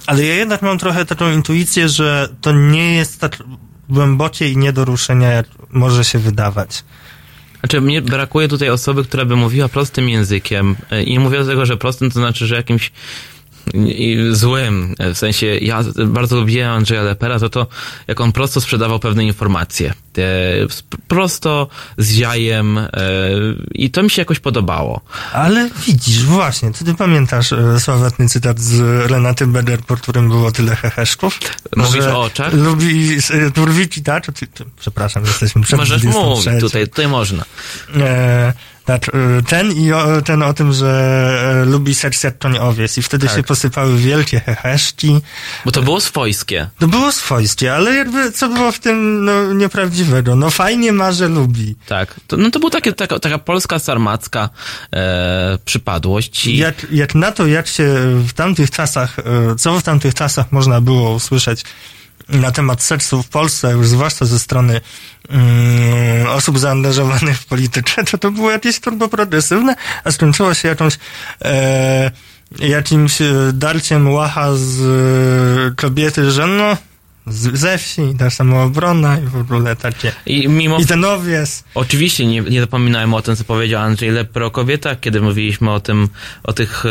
Ale ja jednak mam trochę taką intuicję, że to nie jest tak głębokie i nie do ruszenia, jak może się wydawać.
Znaczy, mnie brakuje tutaj osoby, która by mówiła prostym językiem. E, I nie mówię do tego, że prostym to znaczy, że jakimś złym. E, W sensie, ja bardzo lubiłem Andrzeja Lepera, to to, jak on prosto sprzedawał pewne informacje. E, prosto, z jajem e, i to mi się jakoś podobało.
Ale widzisz, właśnie, ty, ty pamiętasz e, sławetny cytat z Renaty Beder, po którym było tyle heheszków?
Mówisz o oczach?
Lubi turwiki, tak? Przepraszam, jesteśmy przed
Możesz
23.
mówić tutaj, tutaj można.
E, tak, e, ten i o, ten o tym, że e, lubi seks jak koń owiec i wtedy
Tak.
się posypały wielkie heheszki.
Bo to było swojskie.
To było swojskie, ale jakby co było w tym no, nieprawdziwego? No fajnie ma, że lubi.
Tak. To, no to była taka, taka polska sarmacka e, przypadłość. I,
Jak, jak na to, jak się w tamtych czasach, e, co w tamtych czasach można było usłyszeć na temat seksu w Polsce, już zwłaszcza ze strony mm, osób zaangażowanych w politykę, to to było jakieś turbo progresywne, a skończyło się jakąś e, jakimś e, darciem łacha z e, kobiety, że no z, ze wsi, ta samoobrona i w ogóle takie.
I mimo...
I ten owies.
Oczywiście nie, nie zapominałem o tym, co powiedział Andrzej Lepper o kobietach, kiedy mówiliśmy o tym, o tych,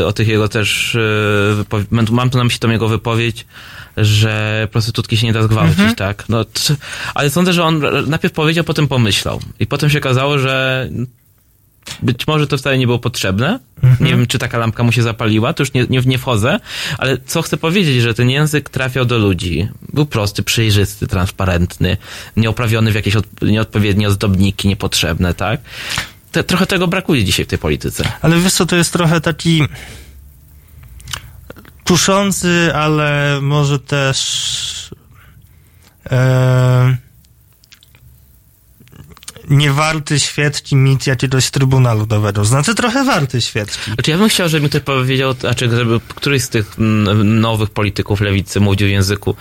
e, o tych jego też, e, mam tu na myśli tą jego wypowiedź, że prostytutki się nie da zgwałcić,
Mhm.
tak? No, ale sądzę, że on najpierw powiedział, potem pomyślał. I potem się okazało, że być może to wcale nie było potrzebne.
Mhm.
Nie wiem, czy taka lampka mu się zapaliła, to już nie, nie, nie wchodzę, ale co chcę powiedzieć, że ten język trafiał do ludzi. Był prosty, przejrzysty, transparentny, nieoprawiony w jakieś od, nieodpowiednie ozdobniki niepotrzebne, tak? Te, trochę tego brakuje dzisiaj w tej polityce.
Ale wiesz co, to jest trochę taki kuszący, ale może też e, nie warty świeczki mit jakiegoś Trybunału Ludowego. Znaczy trochę warty świeczki.
Znaczy ja bym chciał, żeby mi ktoś powiedział, znaczy żeby któryś z tych nowych polityków lewicy mówił w języku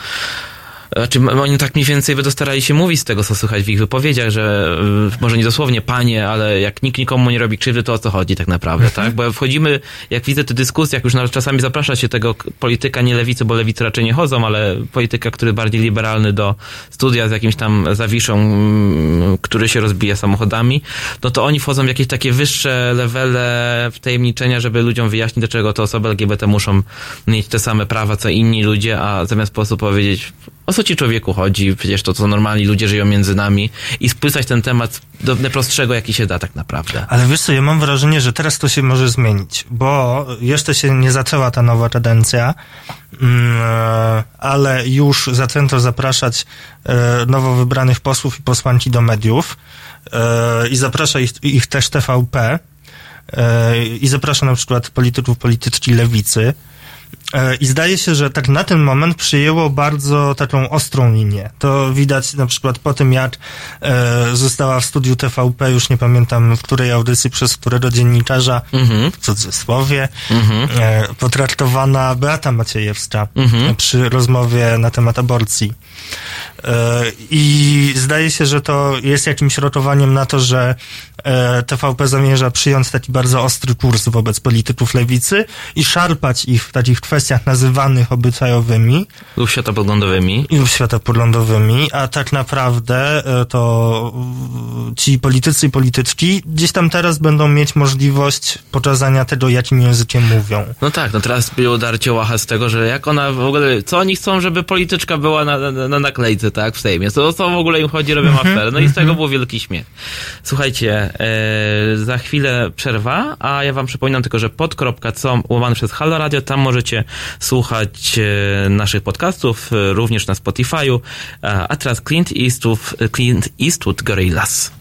znaczy, oni tak mniej więcej starali się mówić z tego, co słychać w ich wypowiedziach, że może nie dosłownie panie, ale jak nikt nikomu nie robi krzywdy, to o co chodzi tak naprawdę, tak? Bo wchodzimy, jak widzę te dyskusje, jak już nawet czasami zaprasza się tego polityka, nie lewicy, bo lewicy raczej nie chodzą, ale polityka, który bardziej liberalny do studia z jakimś tam zawiszą, mm, który się rozbija samochodami, no to oni wchodzą w jakieś takie wyższe levele wtajemniczenia, żeby ludziom wyjaśnić, dlaczego te osoby LGBT muszą mieć te same prawa, co inni ludzie, a zamiast po prostu powiedzieć, o co ci człowieku chodzi, przecież to, co normalni ludzie żyją między nami i spłycać ten temat do najprostszego, jaki się da tak naprawdę.
Ale wiesz co, ja mam wrażenie, że teraz to się może zmienić, bo jeszcze się nie zaczęła ta nowa kadencja, mm, e, ale już zaczęto zapraszać e, nowo wybranych posłów i posłanki do mediów e, i zaprasza ich, ich też TVP i zaprasza na przykład polityków, polityczki lewicy. E, I zdaje się, że tak na ten moment przyjęło bardzo taką ostrą linię. To widać na przykład po tym, jak e, została w studiu TVP, już nie pamiętam w której audycji, przez którego dziennikarza,
Mhm.
w cudzysłowie,
Mhm.
e, potraktowana Beata Maciejewska
Mhm.
przy rozmowie na temat aborcji. E, I zdaje się, że to jest jakimś rotowaniem na to, że e, TVP zamierza przyjąć taki bardzo ostry kurs wobec polityków lewicy i szarpać ich w takich kwestiach nazywanych obyczajowymi
Lub światopoglądowymi.
i światopoglądowymi, a tak naprawdę e, to ci politycy i polityczki gdzieś tam teraz będą mieć możliwość pokazania tego, jakim językiem mówią.
No tak, no teraz było darcie łacha z tego, że jak ona w ogóle, co oni chcą, żeby polityczka była na, na, na naklejce, tak, w Sejmie, co, co w ogóle im chodzi, robią aferę, no i z tego był wielki śmiech. Słuchajcie, e, za chwilę przerwa, a ja wam przypominam tylko, że pod.com łamany przez Halo Radio, tam możecie słuchać e, naszych podcastów, e, również na Spotify'u, a, a teraz Clint Eastwood, Clint Eastwood Gorillaz.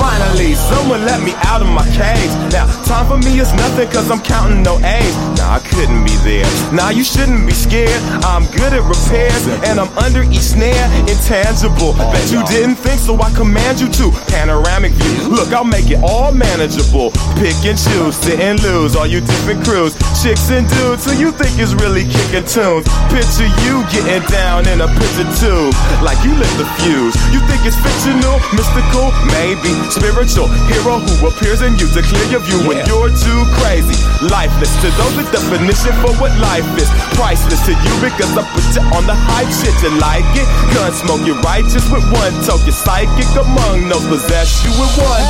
Finally, someone let me out of my cage. Now, time for me is nothing cause I'm counting no A's. Nah, I couldn't be there. Nah, you shouldn't be scared. I'm good at repairs and I'm under each snare. Intangible. Bet you didn't think so I command you to. Panoramic view. Look, I'll make it all manageable. Pick and choose, sit and lose. All you different crews. Chicks and dudes who you think is really kicking tunes. Picture you getting down in a picture tube. Like you lit the fuse. You think it's fictional, mystical, maybe. Spiritual hero who appears in you to clear your view when you're too crazy. Lifeless to those the definition for what life is. Priceless to you because I put you on the hype shit. You like it? Gun smoke, you're righteous with one toke. You're psychic among those possess you with one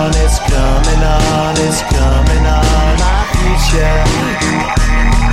on. It's coming on. It's coming on. My future.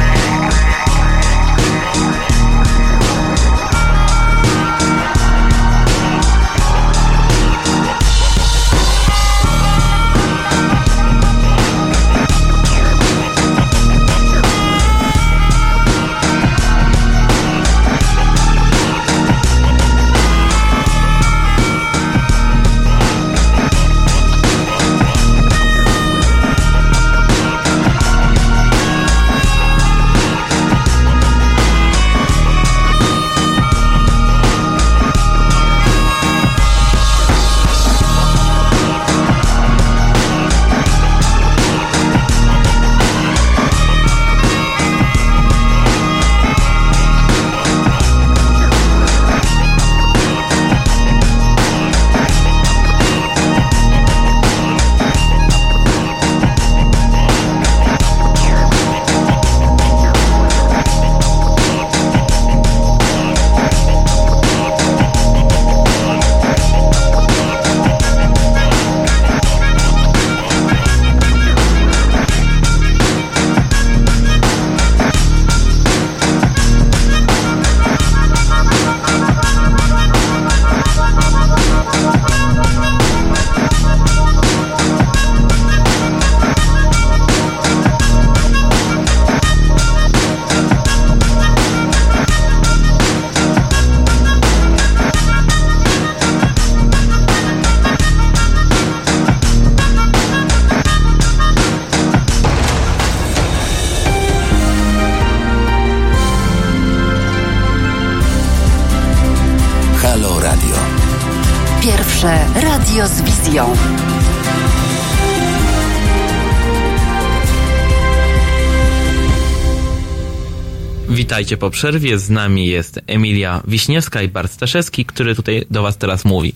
Witajcie po przerwie. Z nami jest Emilia Wiśniewska i Bart Staszewski, który tutaj do Was teraz mówi.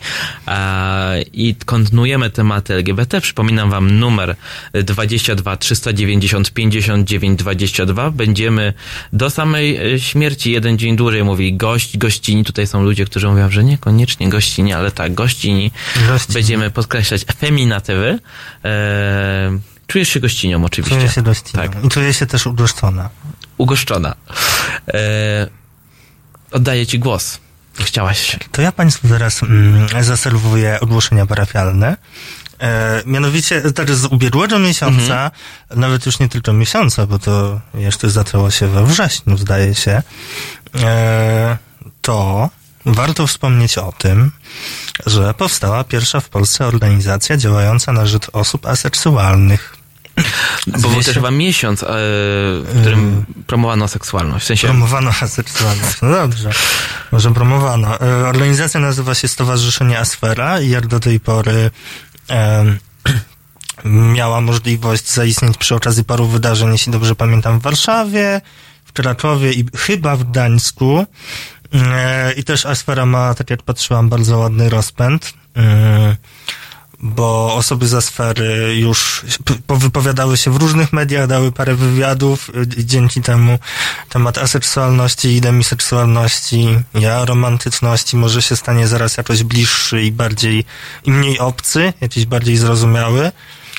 I kontynuujemy tematy LGBT. Przypominam Wam numer 22 390 59 22. Będziemy do samej e, śmierci jeden dzień dłużej mówili gość, gościni. Tutaj są ludzie, którzy mówią, że niekoniecznie gościni, ale tak, gościni.
Gościni.
Będziemy podkreślać feminatywy. E, czujesz się gościnią oczywiście.
Czuję się dość
Tak.
I czuję się też ugoszczona.
Ugoszczona. E, oddaję Ci głos. Chciałaś.
To ja Państwu teraz mm, zaserwuję ogłoszenia parafialne. E, mianowicie, znaczy z ubiegłego miesiąca, nawet już nie tylko miesiąca, bo to jeszcze zaczęło się we wrześniu, zdaje się, e, to warto wspomnieć o tym, że powstała pierwsza w Polsce organizacja działająca na rzecz osób aseksualnych.
Bo był też chyba miesiąc, e, w którym promowano seksualność. W sensie...
Promowano seksualność. No dobrze. Może promowano. E, Organizacja nazywa się Stowarzyszenie Asfera i jak do tej pory miała możliwość zaistnieć przy okazji paru wydarzeń, jeśli dobrze pamiętam, w Warszawie, w Krakowie i chyba w Gdańsku. E, I też Asfera ma, tak jak patrzyłam, bardzo ładny rozpęd. E, bo osoby z sfery już wypowiadały się w różnych mediach, dały parę wywiadów y, i dzięki temu temat aseksualności i demiseksualności i aromantyczności może się stanie zaraz jakoś bliższy i bardziej, i mniej obcy, jakiś bardziej zrozumiały.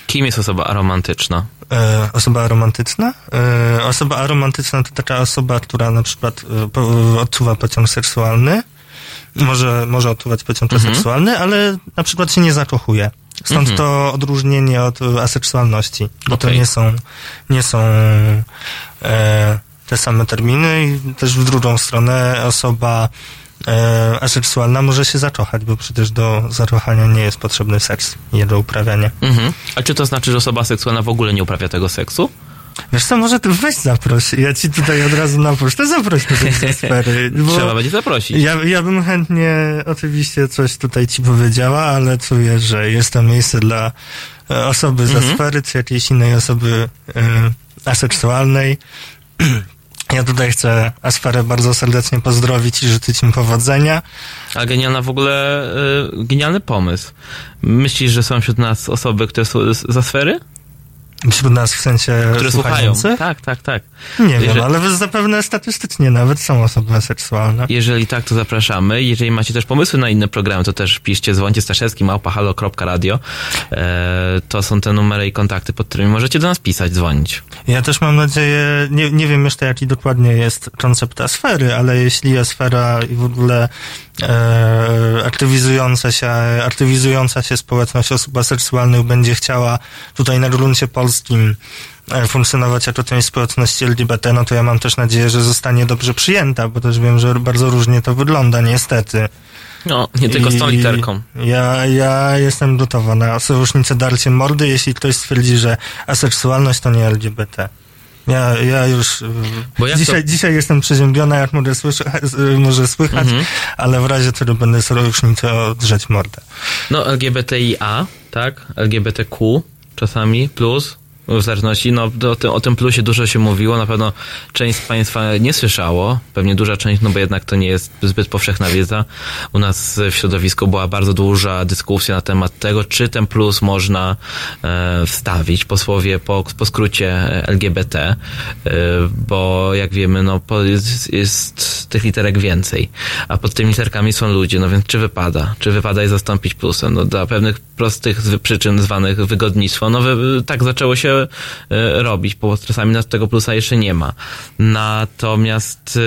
Kim jest osoba aromantyczna?
E, osoba aromantyczna? E, osoba aromantyczna to taka osoba, która na przykład e, po, odczuwa pociąg seksualny, może, może odczuwać pociąg
Mhm.
seksualny, ale na przykład się nie zakochuje. Stąd
Mhm.
to odróżnienie od e, aseksualności, bo to
Okej.
nie są, nie są e, te same terminy i też w drugą stronę osoba e, aseksualna może się zakochać, bo przecież do zakochania nie jest potrzebny seks jego uprawianie.
Mhm. A czy to znaczy, że osoba seksualna w ogóle nie uprawia tego seksu?
Wiesz co, może ty weź zaproś. Ja ci tutaj od razu na pocztę zaproś do tej sfery.
Trzeba będzie zaprosić.
Ja, ja bym chętnie oczywiście coś tutaj ci powiedziała, ale czuję, że jest to miejsce dla e, osoby
Mhm.
sfery, czy jakiejś innej osoby e, aseksualnej. Ja tutaj chcę Asferę bardzo serdecznie pozdrowić i życzyć im powodzenia.
A genialna w ogóle, y, genialny pomysł. Myślisz, że są wśród nas osoby, które są z- za sfery?
Wśród nas w sensie
Które słuchają. Tak, tak, tak.
Nie wiem,
Jeżeli-
ale zapewne statystycznie nawet są osoby aseksualne.
Jeżeli tak, to zapraszamy. Jeżeli macie też pomysły na inne programy, to też piszcie, dzwońcie Staszewski, małpahalo.radio. E, to są te numery i kontakty, pod którymi możecie do nas pisać, dzwonić.
Ja też mam nadzieję, nie, nie wiem jeszcze jaki dokładnie jest koncept asfery, ale jeśli asfera i w ogóle e, aktywizująca się, aktywizująca się społeczność osób aseksualnych będzie chciała tutaj na gruncie polskim e, funkcjonować jako część społeczności LGBT, no to ja mam też nadzieję, że zostanie dobrze przyjęta, bo też wiem, że bardzo różnie to wygląda, niestety.
No, nie tylko z tą
I
literką.
Ja, ja jestem gotowa na sojusznicę darcie mordy, jeśli ktoś stwierdzi, że aseksualność to nie LGBT. Ja, ja już dzisiaj,
to-
dzisiaj jestem przeziębiona, jak może, słyszy, może słychać,
Mhm.
ale w razie czego będę sojusznicę drzeć mordę.
No, LGBTIA, tak? LGBTQ czasami, plus, w zależności, no o tym, o tym plusie dużo się mówiło, na pewno część z Państwa nie słyszało, pewnie duża część, no bo jednak to nie jest zbyt powszechna wiedza. U nas w środowisku była bardzo duża dyskusja na temat tego, czy ten plus można e, wstawić, posłowie po, po skrócie LGBT, e, bo jak wiemy, no po, jest, jest tych literek więcej, a pod tymi literkami są ludzie, no więc czy wypada? Czy wypada je zastąpić plusem? No dla pewnych prostych przyczyn zwanych wygodnictwo, no wy, tak zaczęło się e, robić, bo czasami nas tego plusa jeszcze nie ma. Natomiast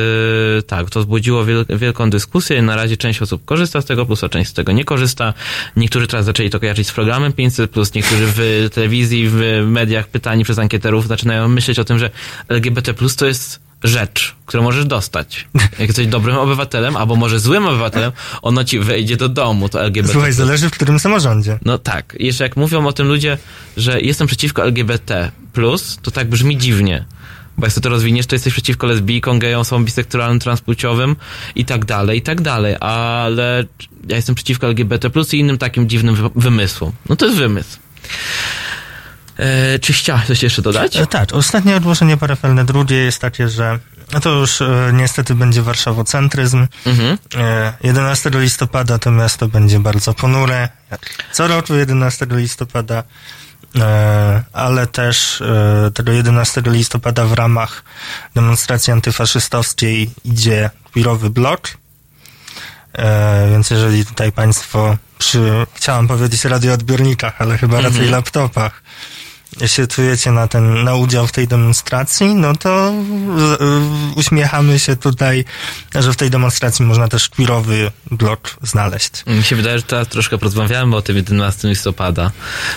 e, tak, to wzbudziło wiel, wielką dyskusję na razie część osób korzysta z tego plusa, część z tego nie korzysta. Niektórzy teraz zaczęli to kojarzyć z programem 500+, plus, niektórzy w telewizji, w mediach pytani przez ankieterów zaczynają myśleć o tym, że LGBT to jest rzecz, którą możesz dostać. Jak jesteś dobrym obywatelem, albo może złym obywatelem, ono ci wejdzie do domu, to LGBT+.
Słuchaj, zależy w którym samorządzie.
No tak. Jeszcze jak mówią o tym ludzie, że jestem przeciwko LGBT+, to tak brzmi dziwnie. Bo jak sobie to rozwiniesz, to jesteś przeciwko lesbijkom, gejom, osobom biseksualnym, transpłciowym i tak dalej, i tak dalej. Ale ja jestem przeciwko LGBT+, i innym takim dziwnym wy- wymysłom. No to jest wymysł. E, czy chciałeś coś jeszcze dodać?
E, tak, ostatnie ogłoszenie parafialne drugie jest takie, że no to już e, niestety będzie warszawocentryzm.
Mhm.
E, 11 listopada to miasto będzie bardzo ponure. Co roku 11 listopada, e, ale też e, tego 11 listopada w ramach demonstracji antyfaszystowskiej idzie queerowy blok. E, więc jeżeli tutaj Państwo przy, chciałam powiedzieć radioodbiornikach, ale chyba
Mhm.
raczej laptopach, się czujecie na ten, na udział w tej demonstracji, no to z, y, uśmiechamy się tutaj, że w tej demonstracji można też queerowy blok znaleźć.
Mi się wydaje, że teraz troszkę porozmawiamy o tym 11 listopada,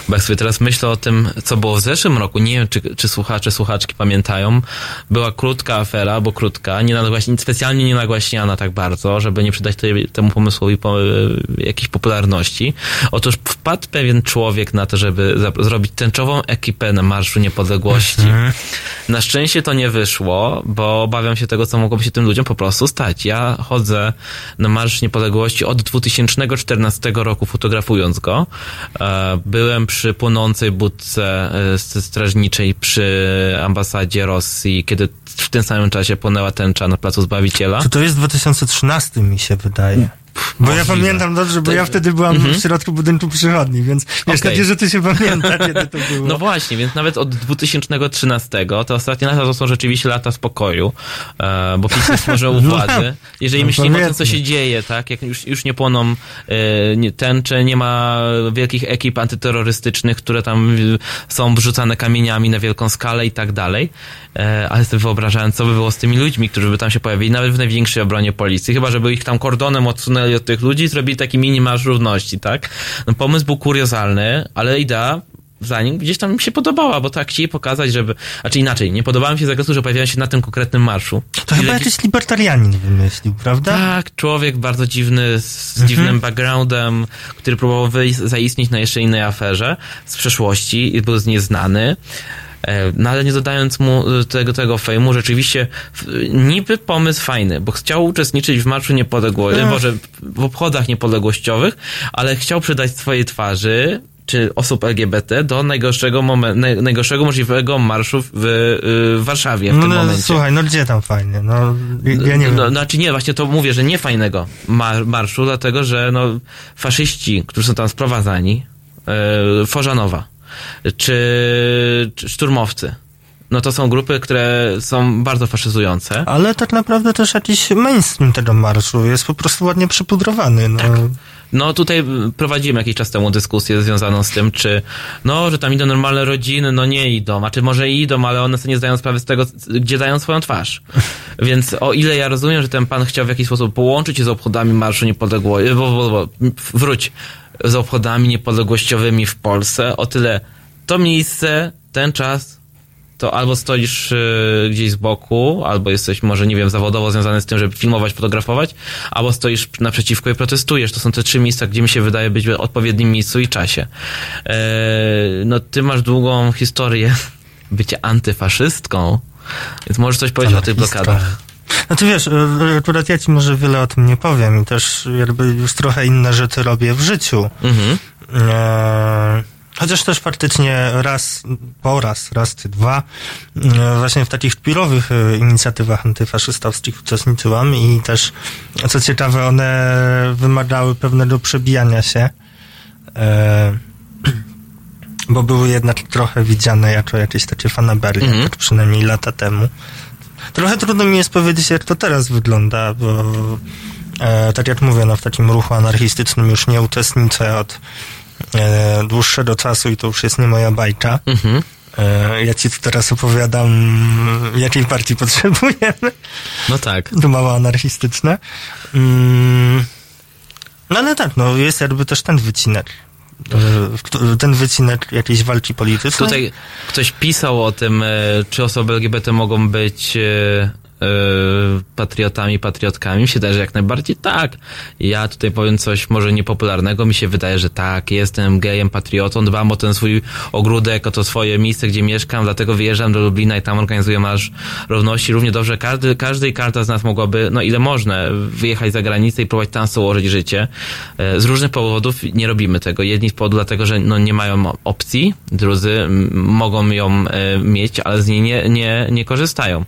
bo jak sobie teraz myślę o tym, co było w zeszłym roku, nie wiem, czy, czy słuchacze, słuchaczki pamiętają, była krótka afera, bo krótka, nie specjalnie nie nagłaśniana tak bardzo, żeby nie przydać tej, temu pomysłowi po, jakiejś popularności. Otóż wpadł pewien człowiek na to, żeby za, zrobić tęczową ekipę na Marszu Niepodległości. Na szczęście to nie wyszło, bo obawiam się tego, co mogłoby się tym ludziom po prostu stać. Ja chodzę na Marsz Niepodległości od 2014 roku, fotografując go. E, Byłem przy płonącej budce e, strażniczej przy ambasadzie Rosji, kiedy w tym samym czasie płonęła tęcza na Placu Zbawiciela.
Czy to jest 2013 mi się wydaje? Bo ja pamiętam dobrze, bo ja wtedy byłam
Mhm.
w środku budynku przychodni, więc wiesz,
Okej.
takie rzeczy się pamięta, kiedy to było.
No właśnie, więc nawet od 2013 to ostatnie lata to są rzeczywiście lata spokoju, e, bo PiS jest może u władzy. Jeżeli
no
myślimy o tym, co się dzieje, tak, jak już, już nie płoną e, tęcze, nie ma wielkich ekip antyterrorystycznych, które tam y, są wrzucane kamieniami na wielką skalę i tak dalej, e, ale sobie wyobrażałem, co by było z tymi ludźmi, którzy by tam się pojawili, nawet w największej obronie policji, chyba żeby ich tam kordonem odsunęli od tych ludzi i zrobili taki mini marsz równości, tak? No, pomysł był kuriozalny, ale idea za nim gdzieś tam mi się podobała, bo tak chcieli pokazać, żeby... Znaczy inaczej, nie podobała mi się zakresu, że pojawiają się na tym konkretnym marszu.
To chyba jakiś libertarianin wymyślił, prawda?
Tak, człowiek bardzo dziwny, z
Mhm.
dziwnym backgroundem, który próbował wyjść, zaistnieć na jeszcze innej aferze z przeszłości i był nieznany. E, No ale nie dodając mu e, tego, tego fejmu, rzeczywiście niby pomysł fajny, bo chciał uczestniczyć w Marszu Niepodległości,
Ech.
może w obchodach niepodległościowych, ale chciał przydać swojej twarzy czy osób LGBT do najgorszego, momen- naj, najgorszego możliwego marszu w, w Warszawie w
no,
tym
no,
momencie.
słuchaj, no gdzie tam fajnie? No, ja nie wiem.
No, znaczy nie, właśnie to mówię, że nie fajnego mar- marszu, dlatego że no, faszyści, którzy są tam sprowadzani, e, Forzanowa, czy, czy szturmowcy, no to są grupy, które są bardzo faszyzujące.
Ale tak naprawdę też jakiś mainstream tego marszu jest po prostu ładnie przypudrowany. No.
No tutaj y, prowadziłem jakiś czas temu dyskusję związaną z tym, czy no, że tam idą normalne rodziny, no nie idą, a czy może idą, ale one sobie nie zdają sprawy z tego, gdzie dają swoją twarz. Więc o ile ja rozumiem, że ten pan chciał w jakiś sposób połączyć się z obchodami Marszu Niepodległości, wróć, z obchodami niepodległościowymi w Polsce, o tyle to miejsce, ten czas to albo stoisz y, gdzieś z boku, albo jesteś może, nie wiem, zawodowo związany z tym, żeby filmować, fotografować, albo stoisz naprzeciwko i protestujesz. To są te trzy miejsca, gdzie mi się wydaje być w odpowiednim miejscu i czasie. E, no, ty masz długą historię bycia antyfaszystką, więc możesz coś powiedzieć o tych blokadach.
No ty wiesz, akurat ja ci może wiele o tym nie powiem i też jakby już trochę inne rzeczy robię w życiu.
Mhm.
E, chociaż też faktycznie raz, po raz, raz czy dwa, e, właśnie w takich pirowych e, inicjatywach antyfaszystowskich uczestniczyłam i też, co ciekawe, one wymagały pewnego przebijania się. E, bo były jednak trochę widziane jako jakieś takie fanaberie,
Mhm.
tak przynajmniej lata temu. Trochę trudno mi jest powiedzieć, jak to teraz wygląda, bo e, tak jak mówię, no, w takim ruchu anarchistycznym już nie uczestniczę od e, dłuższego czasu i to już jest nie moja bajka.
Mhm.
E, ja ci teraz opowiadam, jakiej partii potrzebujemy.
No tak.
To mało anarchistyczne. Mm, no ale tak, no jest jakby też ten wycinek. E, Ten wycinek jakiejś walki politycznej.
Tutaj ktoś pisał o tym, e, czy osoby LGBT mogą być e, patriotami, patriotkami. Mi się wydaje, że jak najbardziej tak. Ja tutaj powiem coś może niepopularnego. Mi się wydaje, że tak, jestem gejem, patriotą, dbam o ten swój ogródek, o to swoje miejsce, gdzie mieszkam, dlatego wyjeżdżam do Lublina i tam organizuję marsz równości. Równie dobrze każdy, każdy i każda z nas mogłaby, no ile można, wyjechać za granicę i próbować tam sobie ułożyć życie. E, Z różnych powodów nie robimy tego. Jedni z powodu dlatego, że no, nie mają opcji, drudzy mogą ją e, mieć, ale z niej nie, nie, nie korzystają.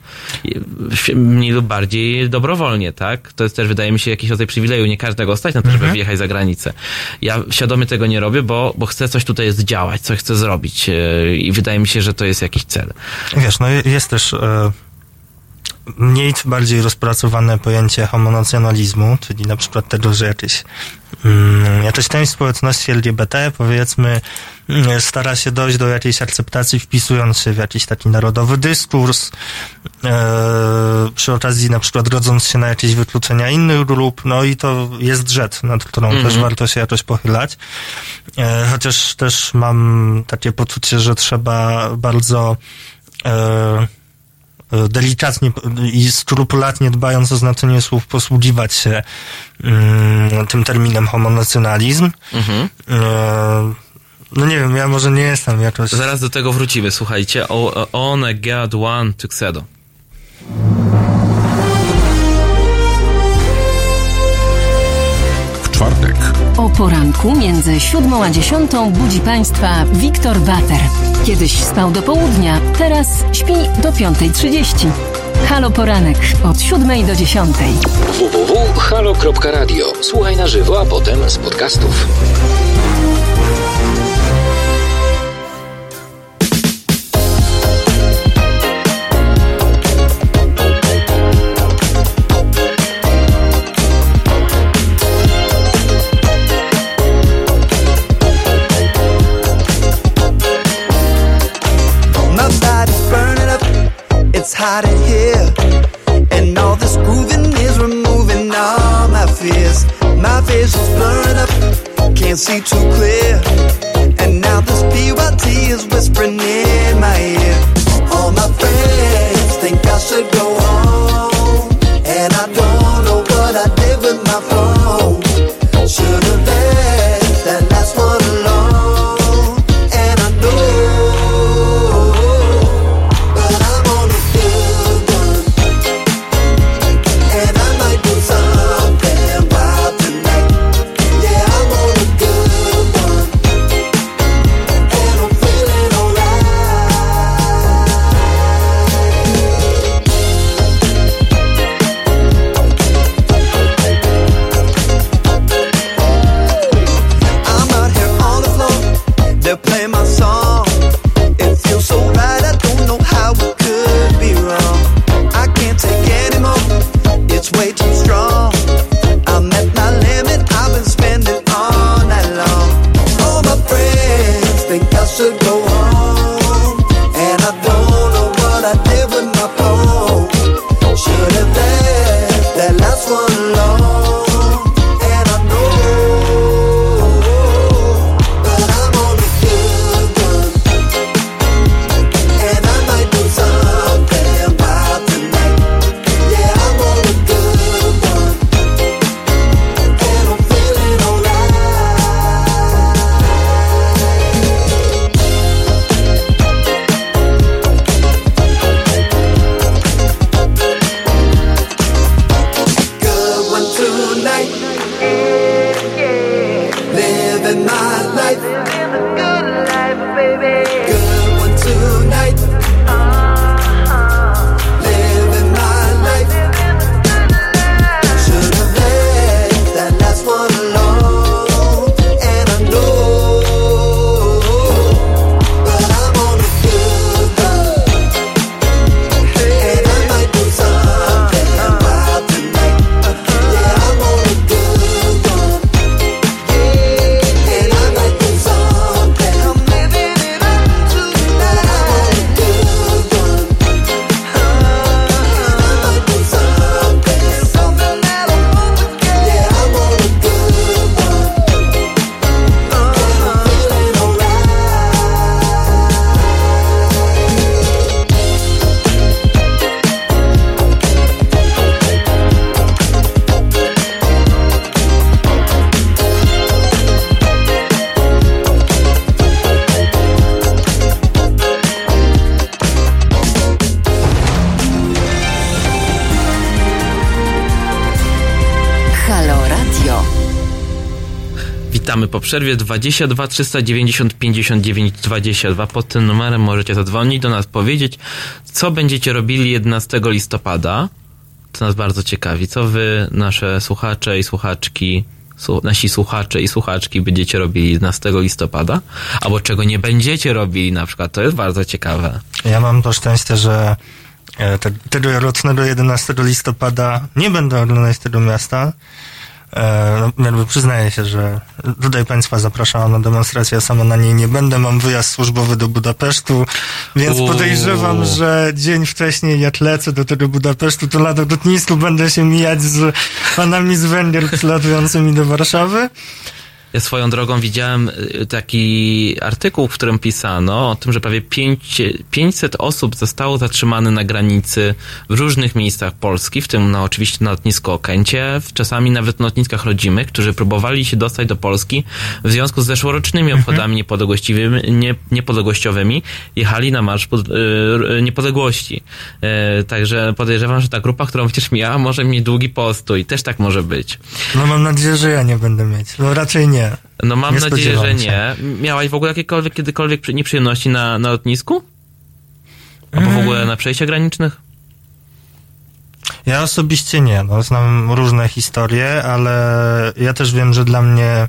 Mniej lub bardziej dobrowolnie, tak? To jest też, wydaje mi się, jakiś rodzaj przywileju. Nie każdego stać na to, żeby
Mhm.
wyjechać za granicę. Ja świadomie tego nie robię, bo, bo chcę coś tutaj zdziałać, coś chcę zrobić e, i wydaje mi się, że to jest jakiś cel.
Wiesz, no je- jest też e, mniej czy bardziej rozpracowane pojęcie homonacjonalizmu, czyli na przykład tego, że jakieś, mm, jakaś część społeczności LGBT, powiedzmy, mm, stara się dojść do jakiejś akceptacji, wpisując się w jakiś taki narodowy dyskurs, e, przy okazji na przykład rodząc się na jakieś wykluczenia innych grup, no i to jest rzecz, nad którą
Mhm.
też warto się jakoś pochylać. E, chociaż też mam takie poczucie, że trzeba bardzo e, delikatnie i skrupulatnie dbając o znaczenie słów posługiwać się mm, tym terminem homonacjonalizm.
Mhm.
E, no nie wiem, ja może nie jestem jakoś...
Zaraz do tego wrócimy, słuchajcie. O, on a God One Tuxedo.
O poranku między siódmą a dziesiątą budzi Państwa Wiktor Bater. Kiedyś spał do południa, teraz śpi do 5.30. Halo Poranek od siódmej do dziesiątej.
www.halo.radio. Słuchaj na żywo, a potem z podcastów.
My vision's blurring up, can't see too clear. And now this PYT is whispering in my ear. All my friends think I should go
po przerwie 22 390 59 22. Pod tym numerem możecie zadzwonić do nas, powiedzieć, co będziecie robili 11 listopada. To nas bardzo ciekawi. Co wy, nasze słuchacze i słuchaczki, nasi słuchacze i słuchaczki będziecie robili 11 listopada? Albo czego nie będziecie robili na przykład. To jest bardzo ciekawe.
Ja mam to szczęście, że E, te- Tegorocznego 11 listopada nie będę oglądać tego miasta. E, no, przyznaję się, że tutaj Państwa zapraszałam na demonstrację, ja sama na niej nie będę. Mam wyjazd służbowy do Budapesztu, więc
Uuu.
podejrzewam, że dzień wcześniej jak lecę do tego Budapesztu, to na lotnisku będę się mijać z panami z Węgier przylatującymi do Warszawy.
Ja swoją drogą widziałem y, taki artykuł, w którym pisano o tym, że prawie pięć- 500 osób zostało zatrzymane na granicy w różnych miejscach Polski, w tym no, oczywiście na lotnisku Okęcie, czasami nawet na lotniskach rodzimych, którzy próbowali się dostać do Polski w związku z zeszłorocznymi obchodami niepodległościowymi, nie, niepodległościowymi, jechali na Marsz Pod- y, y, Niepodległości. Także podejrzewam, że ta grupa, którą przecież miała, może mieć długi postój. Też tak może być.
No mam nadzieję, że ja nie będę mieć. No raczej nie.
No mam
Nie
nadzieję, że
się.
nie. Miałaś w ogóle jakiekolwiek, kiedykolwiek przy- nieprzyjemności na, na lotnisku? Albo w ogóle na przejściach granicznych?
Ja osobiście nie, no, znam różne historie, ale ja też wiem, że dla mnie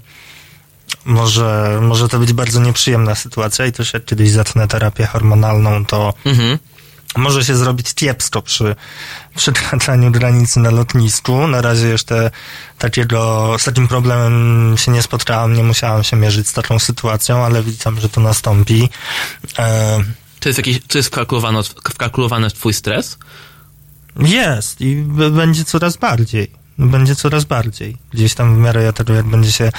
może, może to być bardzo nieprzyjemna sytuacja i też jak kiedyś zacznę terapię hormonalną, to
Mhm.
Może się zrobić kiepsko przy przekraczaniu granicy na lotnisku. Na razie jeszcze takiego, z takim problemem się nie spotkałam, nie musiałam się mierzyć z taką sytuacją, ale widzę, że to nastąpi. E,
To jest jakiś, to jest wkalkulowane, wkalkulowane w twój stres?
Jest i będzie coraz bardziej. Będzie coraz bardziej. Gdzieś tam w miarę ja tego, jak będzie się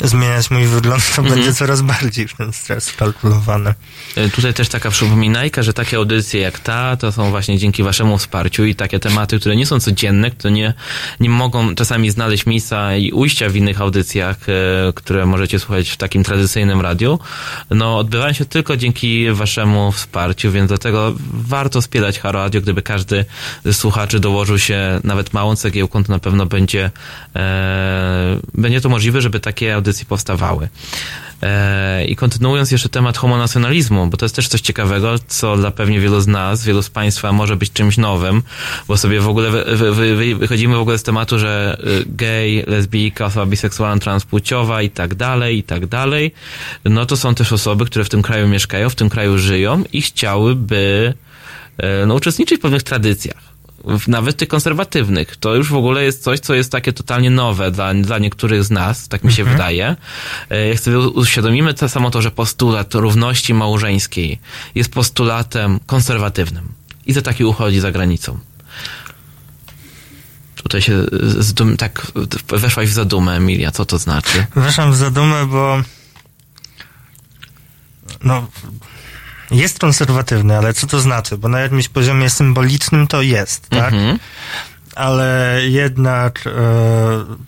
zmieniać mój wygląd, to
Mhm.
będzie coraz bardziej w ten stres kalkulowany.
E, Tutaj też taka przypominajka, że takie audycje jak ta, to są właśnie dzięki waszemu wsparciu i takie tematy, które nie są codzienne, które nie, nie mogą czasami znaleźć miejsca i ujścia w innych audycjach, e, które możecie słuchać w takim tradycyjnym radiu, no odbywają się tylko dzięki waszemu wsparciu, więc dlatego warto wspierać Haro Radio, gdyby każdy ze słuchaczy dołożył się nawet małą cegiełką, to na pewno będzie, e, będzie to możliwe, żeby takie audycje powstawały. E, I kontynuując jeszcze temat homonacjonalizmu, bo to jest też coś ciekawego, co dla pewnie wielu z nas, wielu z Państwa może być czymś nowym, bo sobie w ogóle wy, wy, wy, wychodzimy w ogóle z tematu, że y, gej, lesbijka, osoba biseksualna, transpłciowa i tak dalej, i tak dalej. No to są też osoby, które w tym kraju mieszkają, w tym kraju żyją i chciałyby e, no, uczestniczyć w pewnych tradycjach nawet tych konserwatywnych. To już w ogóle jest coś, co jest takie totalnie nowe dla, dla niektórych z nas, tak mi się wydaje. E, Jak sobie uświadomimy to samo to, że postulat równości małżeńskiej jest postulatem konserwatywnym i za taki uchodzi za granicą. Tutaj się zdum, tak weszłaś w zadumę, Emilia. Co to znaczy?
Weszłam w zadumę, bo no, jest konserwatywny, ale co to znaczy? Bo na jakimś poziomie symbolicznym to jest, tak?
Mhm.
Ale jednak, e,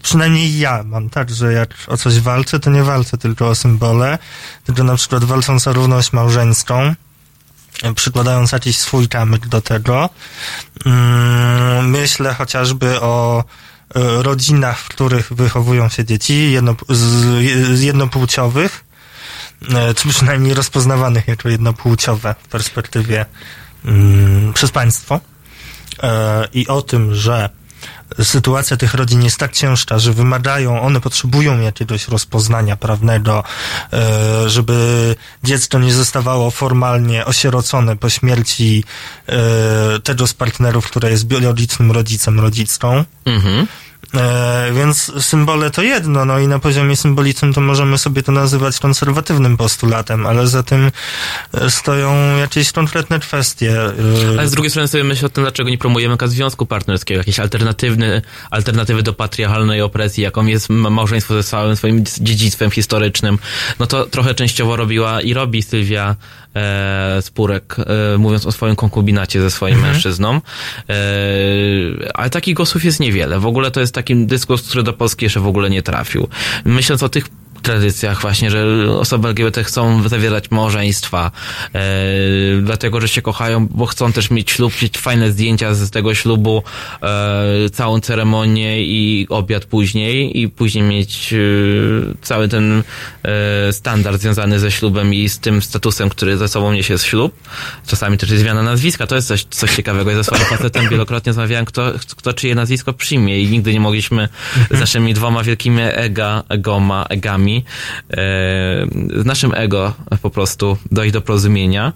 przynajmniej ja mam tak, że jak o coś walczę, to nie walczę tylko o symbole, tylko na przykład walcząc o równość małżeńską, przykładając jakiś swój kamyk do tego. Mm, myślę chociażby o e, rodzinach, w których wychowują się dzieci jedno, z, jednopłciowych, czy przynajmniej rozpoznawanych jako jednopłciowe w perspektywie mm, przez państwo. E, I o tym, że sytuacja tych rodzin jest tak ciężka, że wymagają, one potrzebują jakiegoś rozpoznania prawnego, e, żeby dziecko nie zostawało formalnie osierocone po śmierci e, tego z partnerów, które jest biologicznym rodzicem, rodzicką.
Mhm.
E, więc symbole to jedno, no i na poziomie symbolicznym to możemy sobie to nazywać konserwatywnym postulatem, ale za tym e, stoją jakieś konkretne kwestie. e,
Ale z drugiej strony sobie myślę o tym, dlaczego nie promujemy związku partnerskiego, jakieś alternatywny, alternatywy do patriarchalnej opresji, jaką jest ma- małżeństwo ze całym swoim dziedzictwem historycznym. No to trochę częściowo robiła i robi Sylwia e, Spurek, e, mówiąc o swoim konkubinacie ze swoim
Mhm.
mężczyzną. E, ale takich głosów jest niewiele. W ogóle to jest taki dyskurs, który do Polski jeszcze w ogóle nie trafił. Myśląc o tych tradycjach właśnie, że osoby LGBT chcą zawierać małżeństwa, e, dlatego, że się kochają, bo chcą też mieć ślub, mieć fajne zdjęcia z tego ślubu, e, całą ceremonię i obiad później i później mieć e, cały ten e, standard związany ze ślubem i z tym statusem, który ze sobą niesie ślub. Czasami też jest zmiana nazwiska, to jest coś, coś ciekawego. Ja ze swoim facetem wielokrotnie rozmawiałem, kto, kto czyje nazwisko przyjmie i nigdy nie mogliśmy z naszymi dwoma wielkimi ega, egoma, egami nimi, e, z naszym ego po prostu dojść do porozumienia.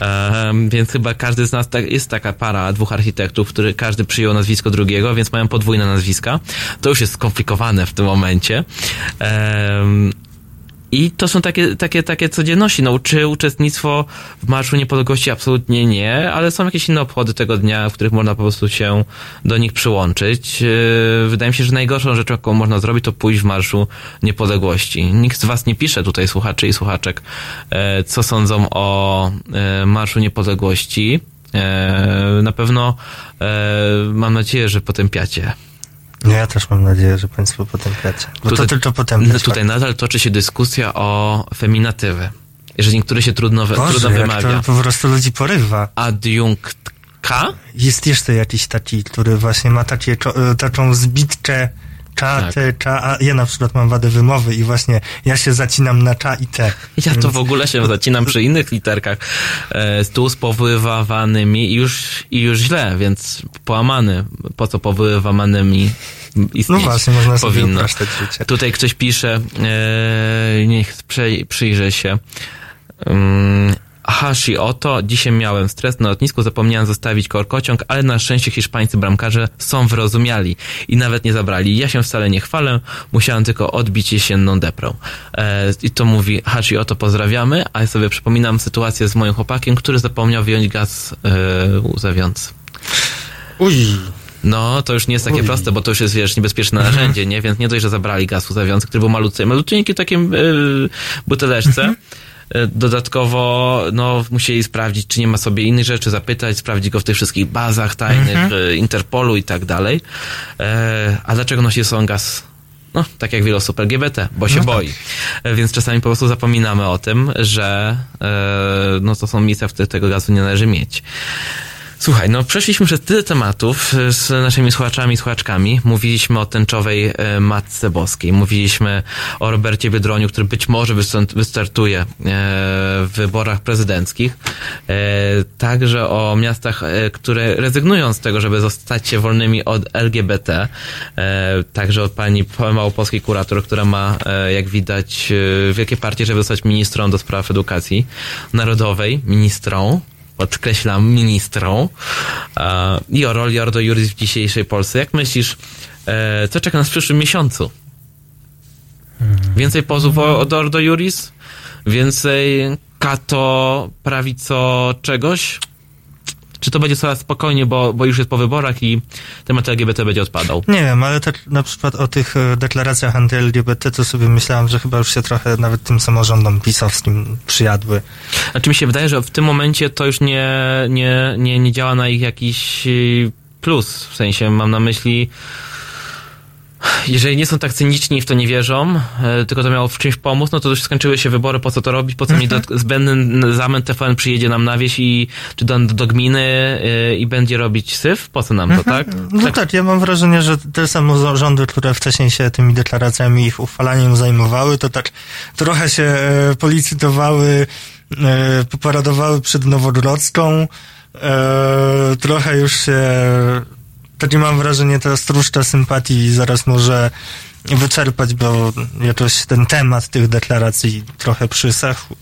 E, więc chyba każdy z nas, tak, jest taka para dwóch architektów, który każdy przyjął nazwisko drugiego, więc mają podwójne nazwiska. To już jest skomplikowane w tym momencie. I to są takie, takie, takie codzienności. No, czy uczestnictwo w Marszu Niepodległości? Absolutnie nie, ale są jakieś inne obchody tego dnia, w których można po prostu się do nich przyłączyć. Yy, wydaje mi się, że najgorszą rzeczą, jaką można zrobić, to pójść w Marszu Niepodległości. Nikt z Was nie pisze tutaj, słuchaczy i słuchaczek, e, co sądzą o e, Marszu Niepodległości. E, na pewno mam nadzieję, że potępiacie.
No ja też mam nadzieję, że Państwo potępiacie. Bo tutaj, to tylko potępiać.
Tutaj tak. nadal toczy się dyskusja o feminatywy. Jeżeli niektóre się trudno,
Boże,
trudno wymawia.
to po prostu ludzi porywa.
Adiunktka?
Jest jeszcze jakiś taki, który właśnie ma takie, taką zbitkę cza, tak. te, cza, a ja na przykład mam wadę wymowy i właśnie ja się zacinam na cza i te.
Ja to w ogóle się zacinam przy innych literkach e, tu z powoływanymi i już, i już źle, więc połamany. Po co powoływanymi istnieć
No właśnie, można
powinno.
sobie życie.
Tutaj ktoś pisze, e, niech przyjrzę się. Um, Hashi oto, dzisiaj miałem stres na lotnisku, zapomniałem zostawić korkociąg, ale na szczęście hiszpańscy bramkarze są wyrozumiali i nawet nie zabrali. Ja się wcale nie chwalę, musiałem tylko odbić jesienną deprą. E, I to mówi Hashi oto, pozdrawiamy, a ja sobie przypominam sytuację z moim chłopakiem, który zapomniał wyjąć gaz e, łzawiący.
Uj.
No, to już nie jest takie Uj. proste, bo to już jest, wiesz, niebezpieczne mhm. narzędzie, nie? Więc nie dość, że zabrali gaz łzawiący, który był malutki, malutki takim yy, buteleczce, mhm. Dodatkowo, no, musieli sprawdzić, czy nie ma sobie innych rzeczy, zapytać, sprawdzić go w tych wszystkich bazach tajnych mhm. Interpolu i tak dalej. E, a dlaczego nosi Songas? No, tak jak wiele osób LGBT, bo się no boi. Tak. Więc czasami po prostu zapominamy o tym, że e, no, to są miejsca, w których tego gazu nie należy mieć. Słuchaj, no przeszliśmy przez tyle tematów e, z naszymi słuchaczami i słuchaczkami. Mówiliśmy o tęczowej e, Matce Boskiej. Mówiliśmy o Robercie Biedroniu, który być może wystartuje e, w wyborach prezydenckich. Także o miastach, które rezygnują z tego, żeby zostać się wolnymi od LGBT. Także od pani małopolskiej kurator, która ma, jak widać, wielkie partie, żeby zostać ministrą do spraw edukacji narodowej. Ministrą podkreślam, ministrą e, i o roli Ordo Juris w dzisiejszej Polsce. Jak myślisz, e, co czeka nas w przyszłym miesiącu? Więcej pozwów od Ordo Juris? Więcej kato prawico czegoś? Czy to będzie coraz spokojnie, bo, bo już jest po wyborach i temat LGBT będzie odpadał?
Nie wiem, ale tak na przykład o tych e, deklaracjach anty-LGBT to sobie myślałem, że chyba już się trochę nawet tym samorządom pisowskim przyjadły.
Znaczy mi się wydaje, że w tym momencie to już nie, nie, nie, nie działa na ich jakiś plus. W sensie mam na myśli jeżeli nie są tak cyniczni i w to nie wierzą, e, tylko to miało w czymś pomóc, no to już skończyły się wybory, po co to robić, po co mi mhm. zbędny zamęt TVN przyjedzie nam na wieś i, czy do, do gminy y, i będzie robić syf? Po co nam to,
mhm.
tak?
No tak. tak, ja mam wrażenie, że te samorządy, które wcześniej się tymi deklaracjami i ich uchwalaniem zajmowały, to tak trochę się e, policytowały, e, poparadowały przed Nowogrodzką, e, trochę już się takie mam wrażenie teraz truszcza sympatii zaraz może wyczerpać, bo jakoś ten temat tych deklaracji trochę przysechł.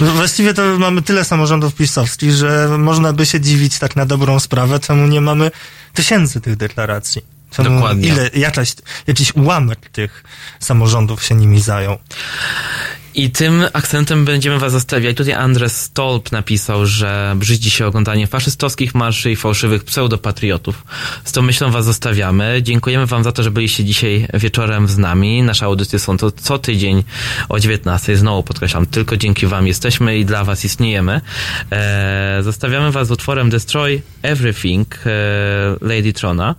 No, właściwie to mamy tyle samorządów pisowskich, że można by się dziwić tak na dobrą sprawę, czemu nie mamy tysięcy tych deklaracji. Czemu
Dokładnie.
Ile, jakaś, jakiś ułamek tych samorządów się nimi zajął.
I tym akcentem będziemy was zostawiać. Tutaj Andres Stolp napisał, że brzydzi się oglądanie faszystowskich marszy i fałszywych pseudopatriotów. Z tą myślą was zostawiamy. Dziękujemy wam za to, że byliście dzisiaj wieczorem z nami. Nasze audycje są to co tydzień o 19. Znowu podkreślam, tylko dzięki wam jesteśmy i dla was istniejemy. Eee, zostawiamy was z utworem Destroy Everything e, Lady Trona.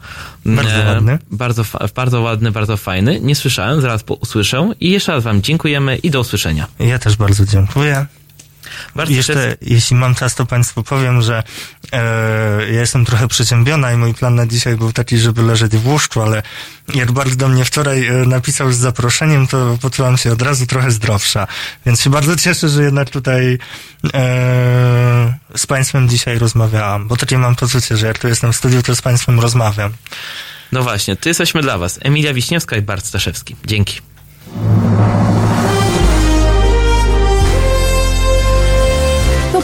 Bardzo ładny.
Bardzo, bardzo ładny, bardzo fajny. Nie słyszałem, zaraz usłyszę. I jeszcze raz wam dziękujemy i do usłyszenia.
Ja też bardzo dziękuję. Bardzo Jeszcze, jeśli mam czas, to Państwu powiem, że e, ja jestem trochę przeziębiona i mój plan na dzisiaj był taki, żeby leżeć w łóżku, ale jak bardzo do mnie wczoraj e, napisał z zaproszeniem, to poczułam się od razu trochę zdrowsza. Więc się bardzo cieszę, że jednak tutaj e, z Państwem dzisiaj rozmawiałam, bo takie mam poczucie, że jak tu jestem w studiu, to z Państwem rozmawiam.
No właśnie, ty jesteśmy dla Was. Emilia Wiśniewska i Bart Staszewski. Dzięki.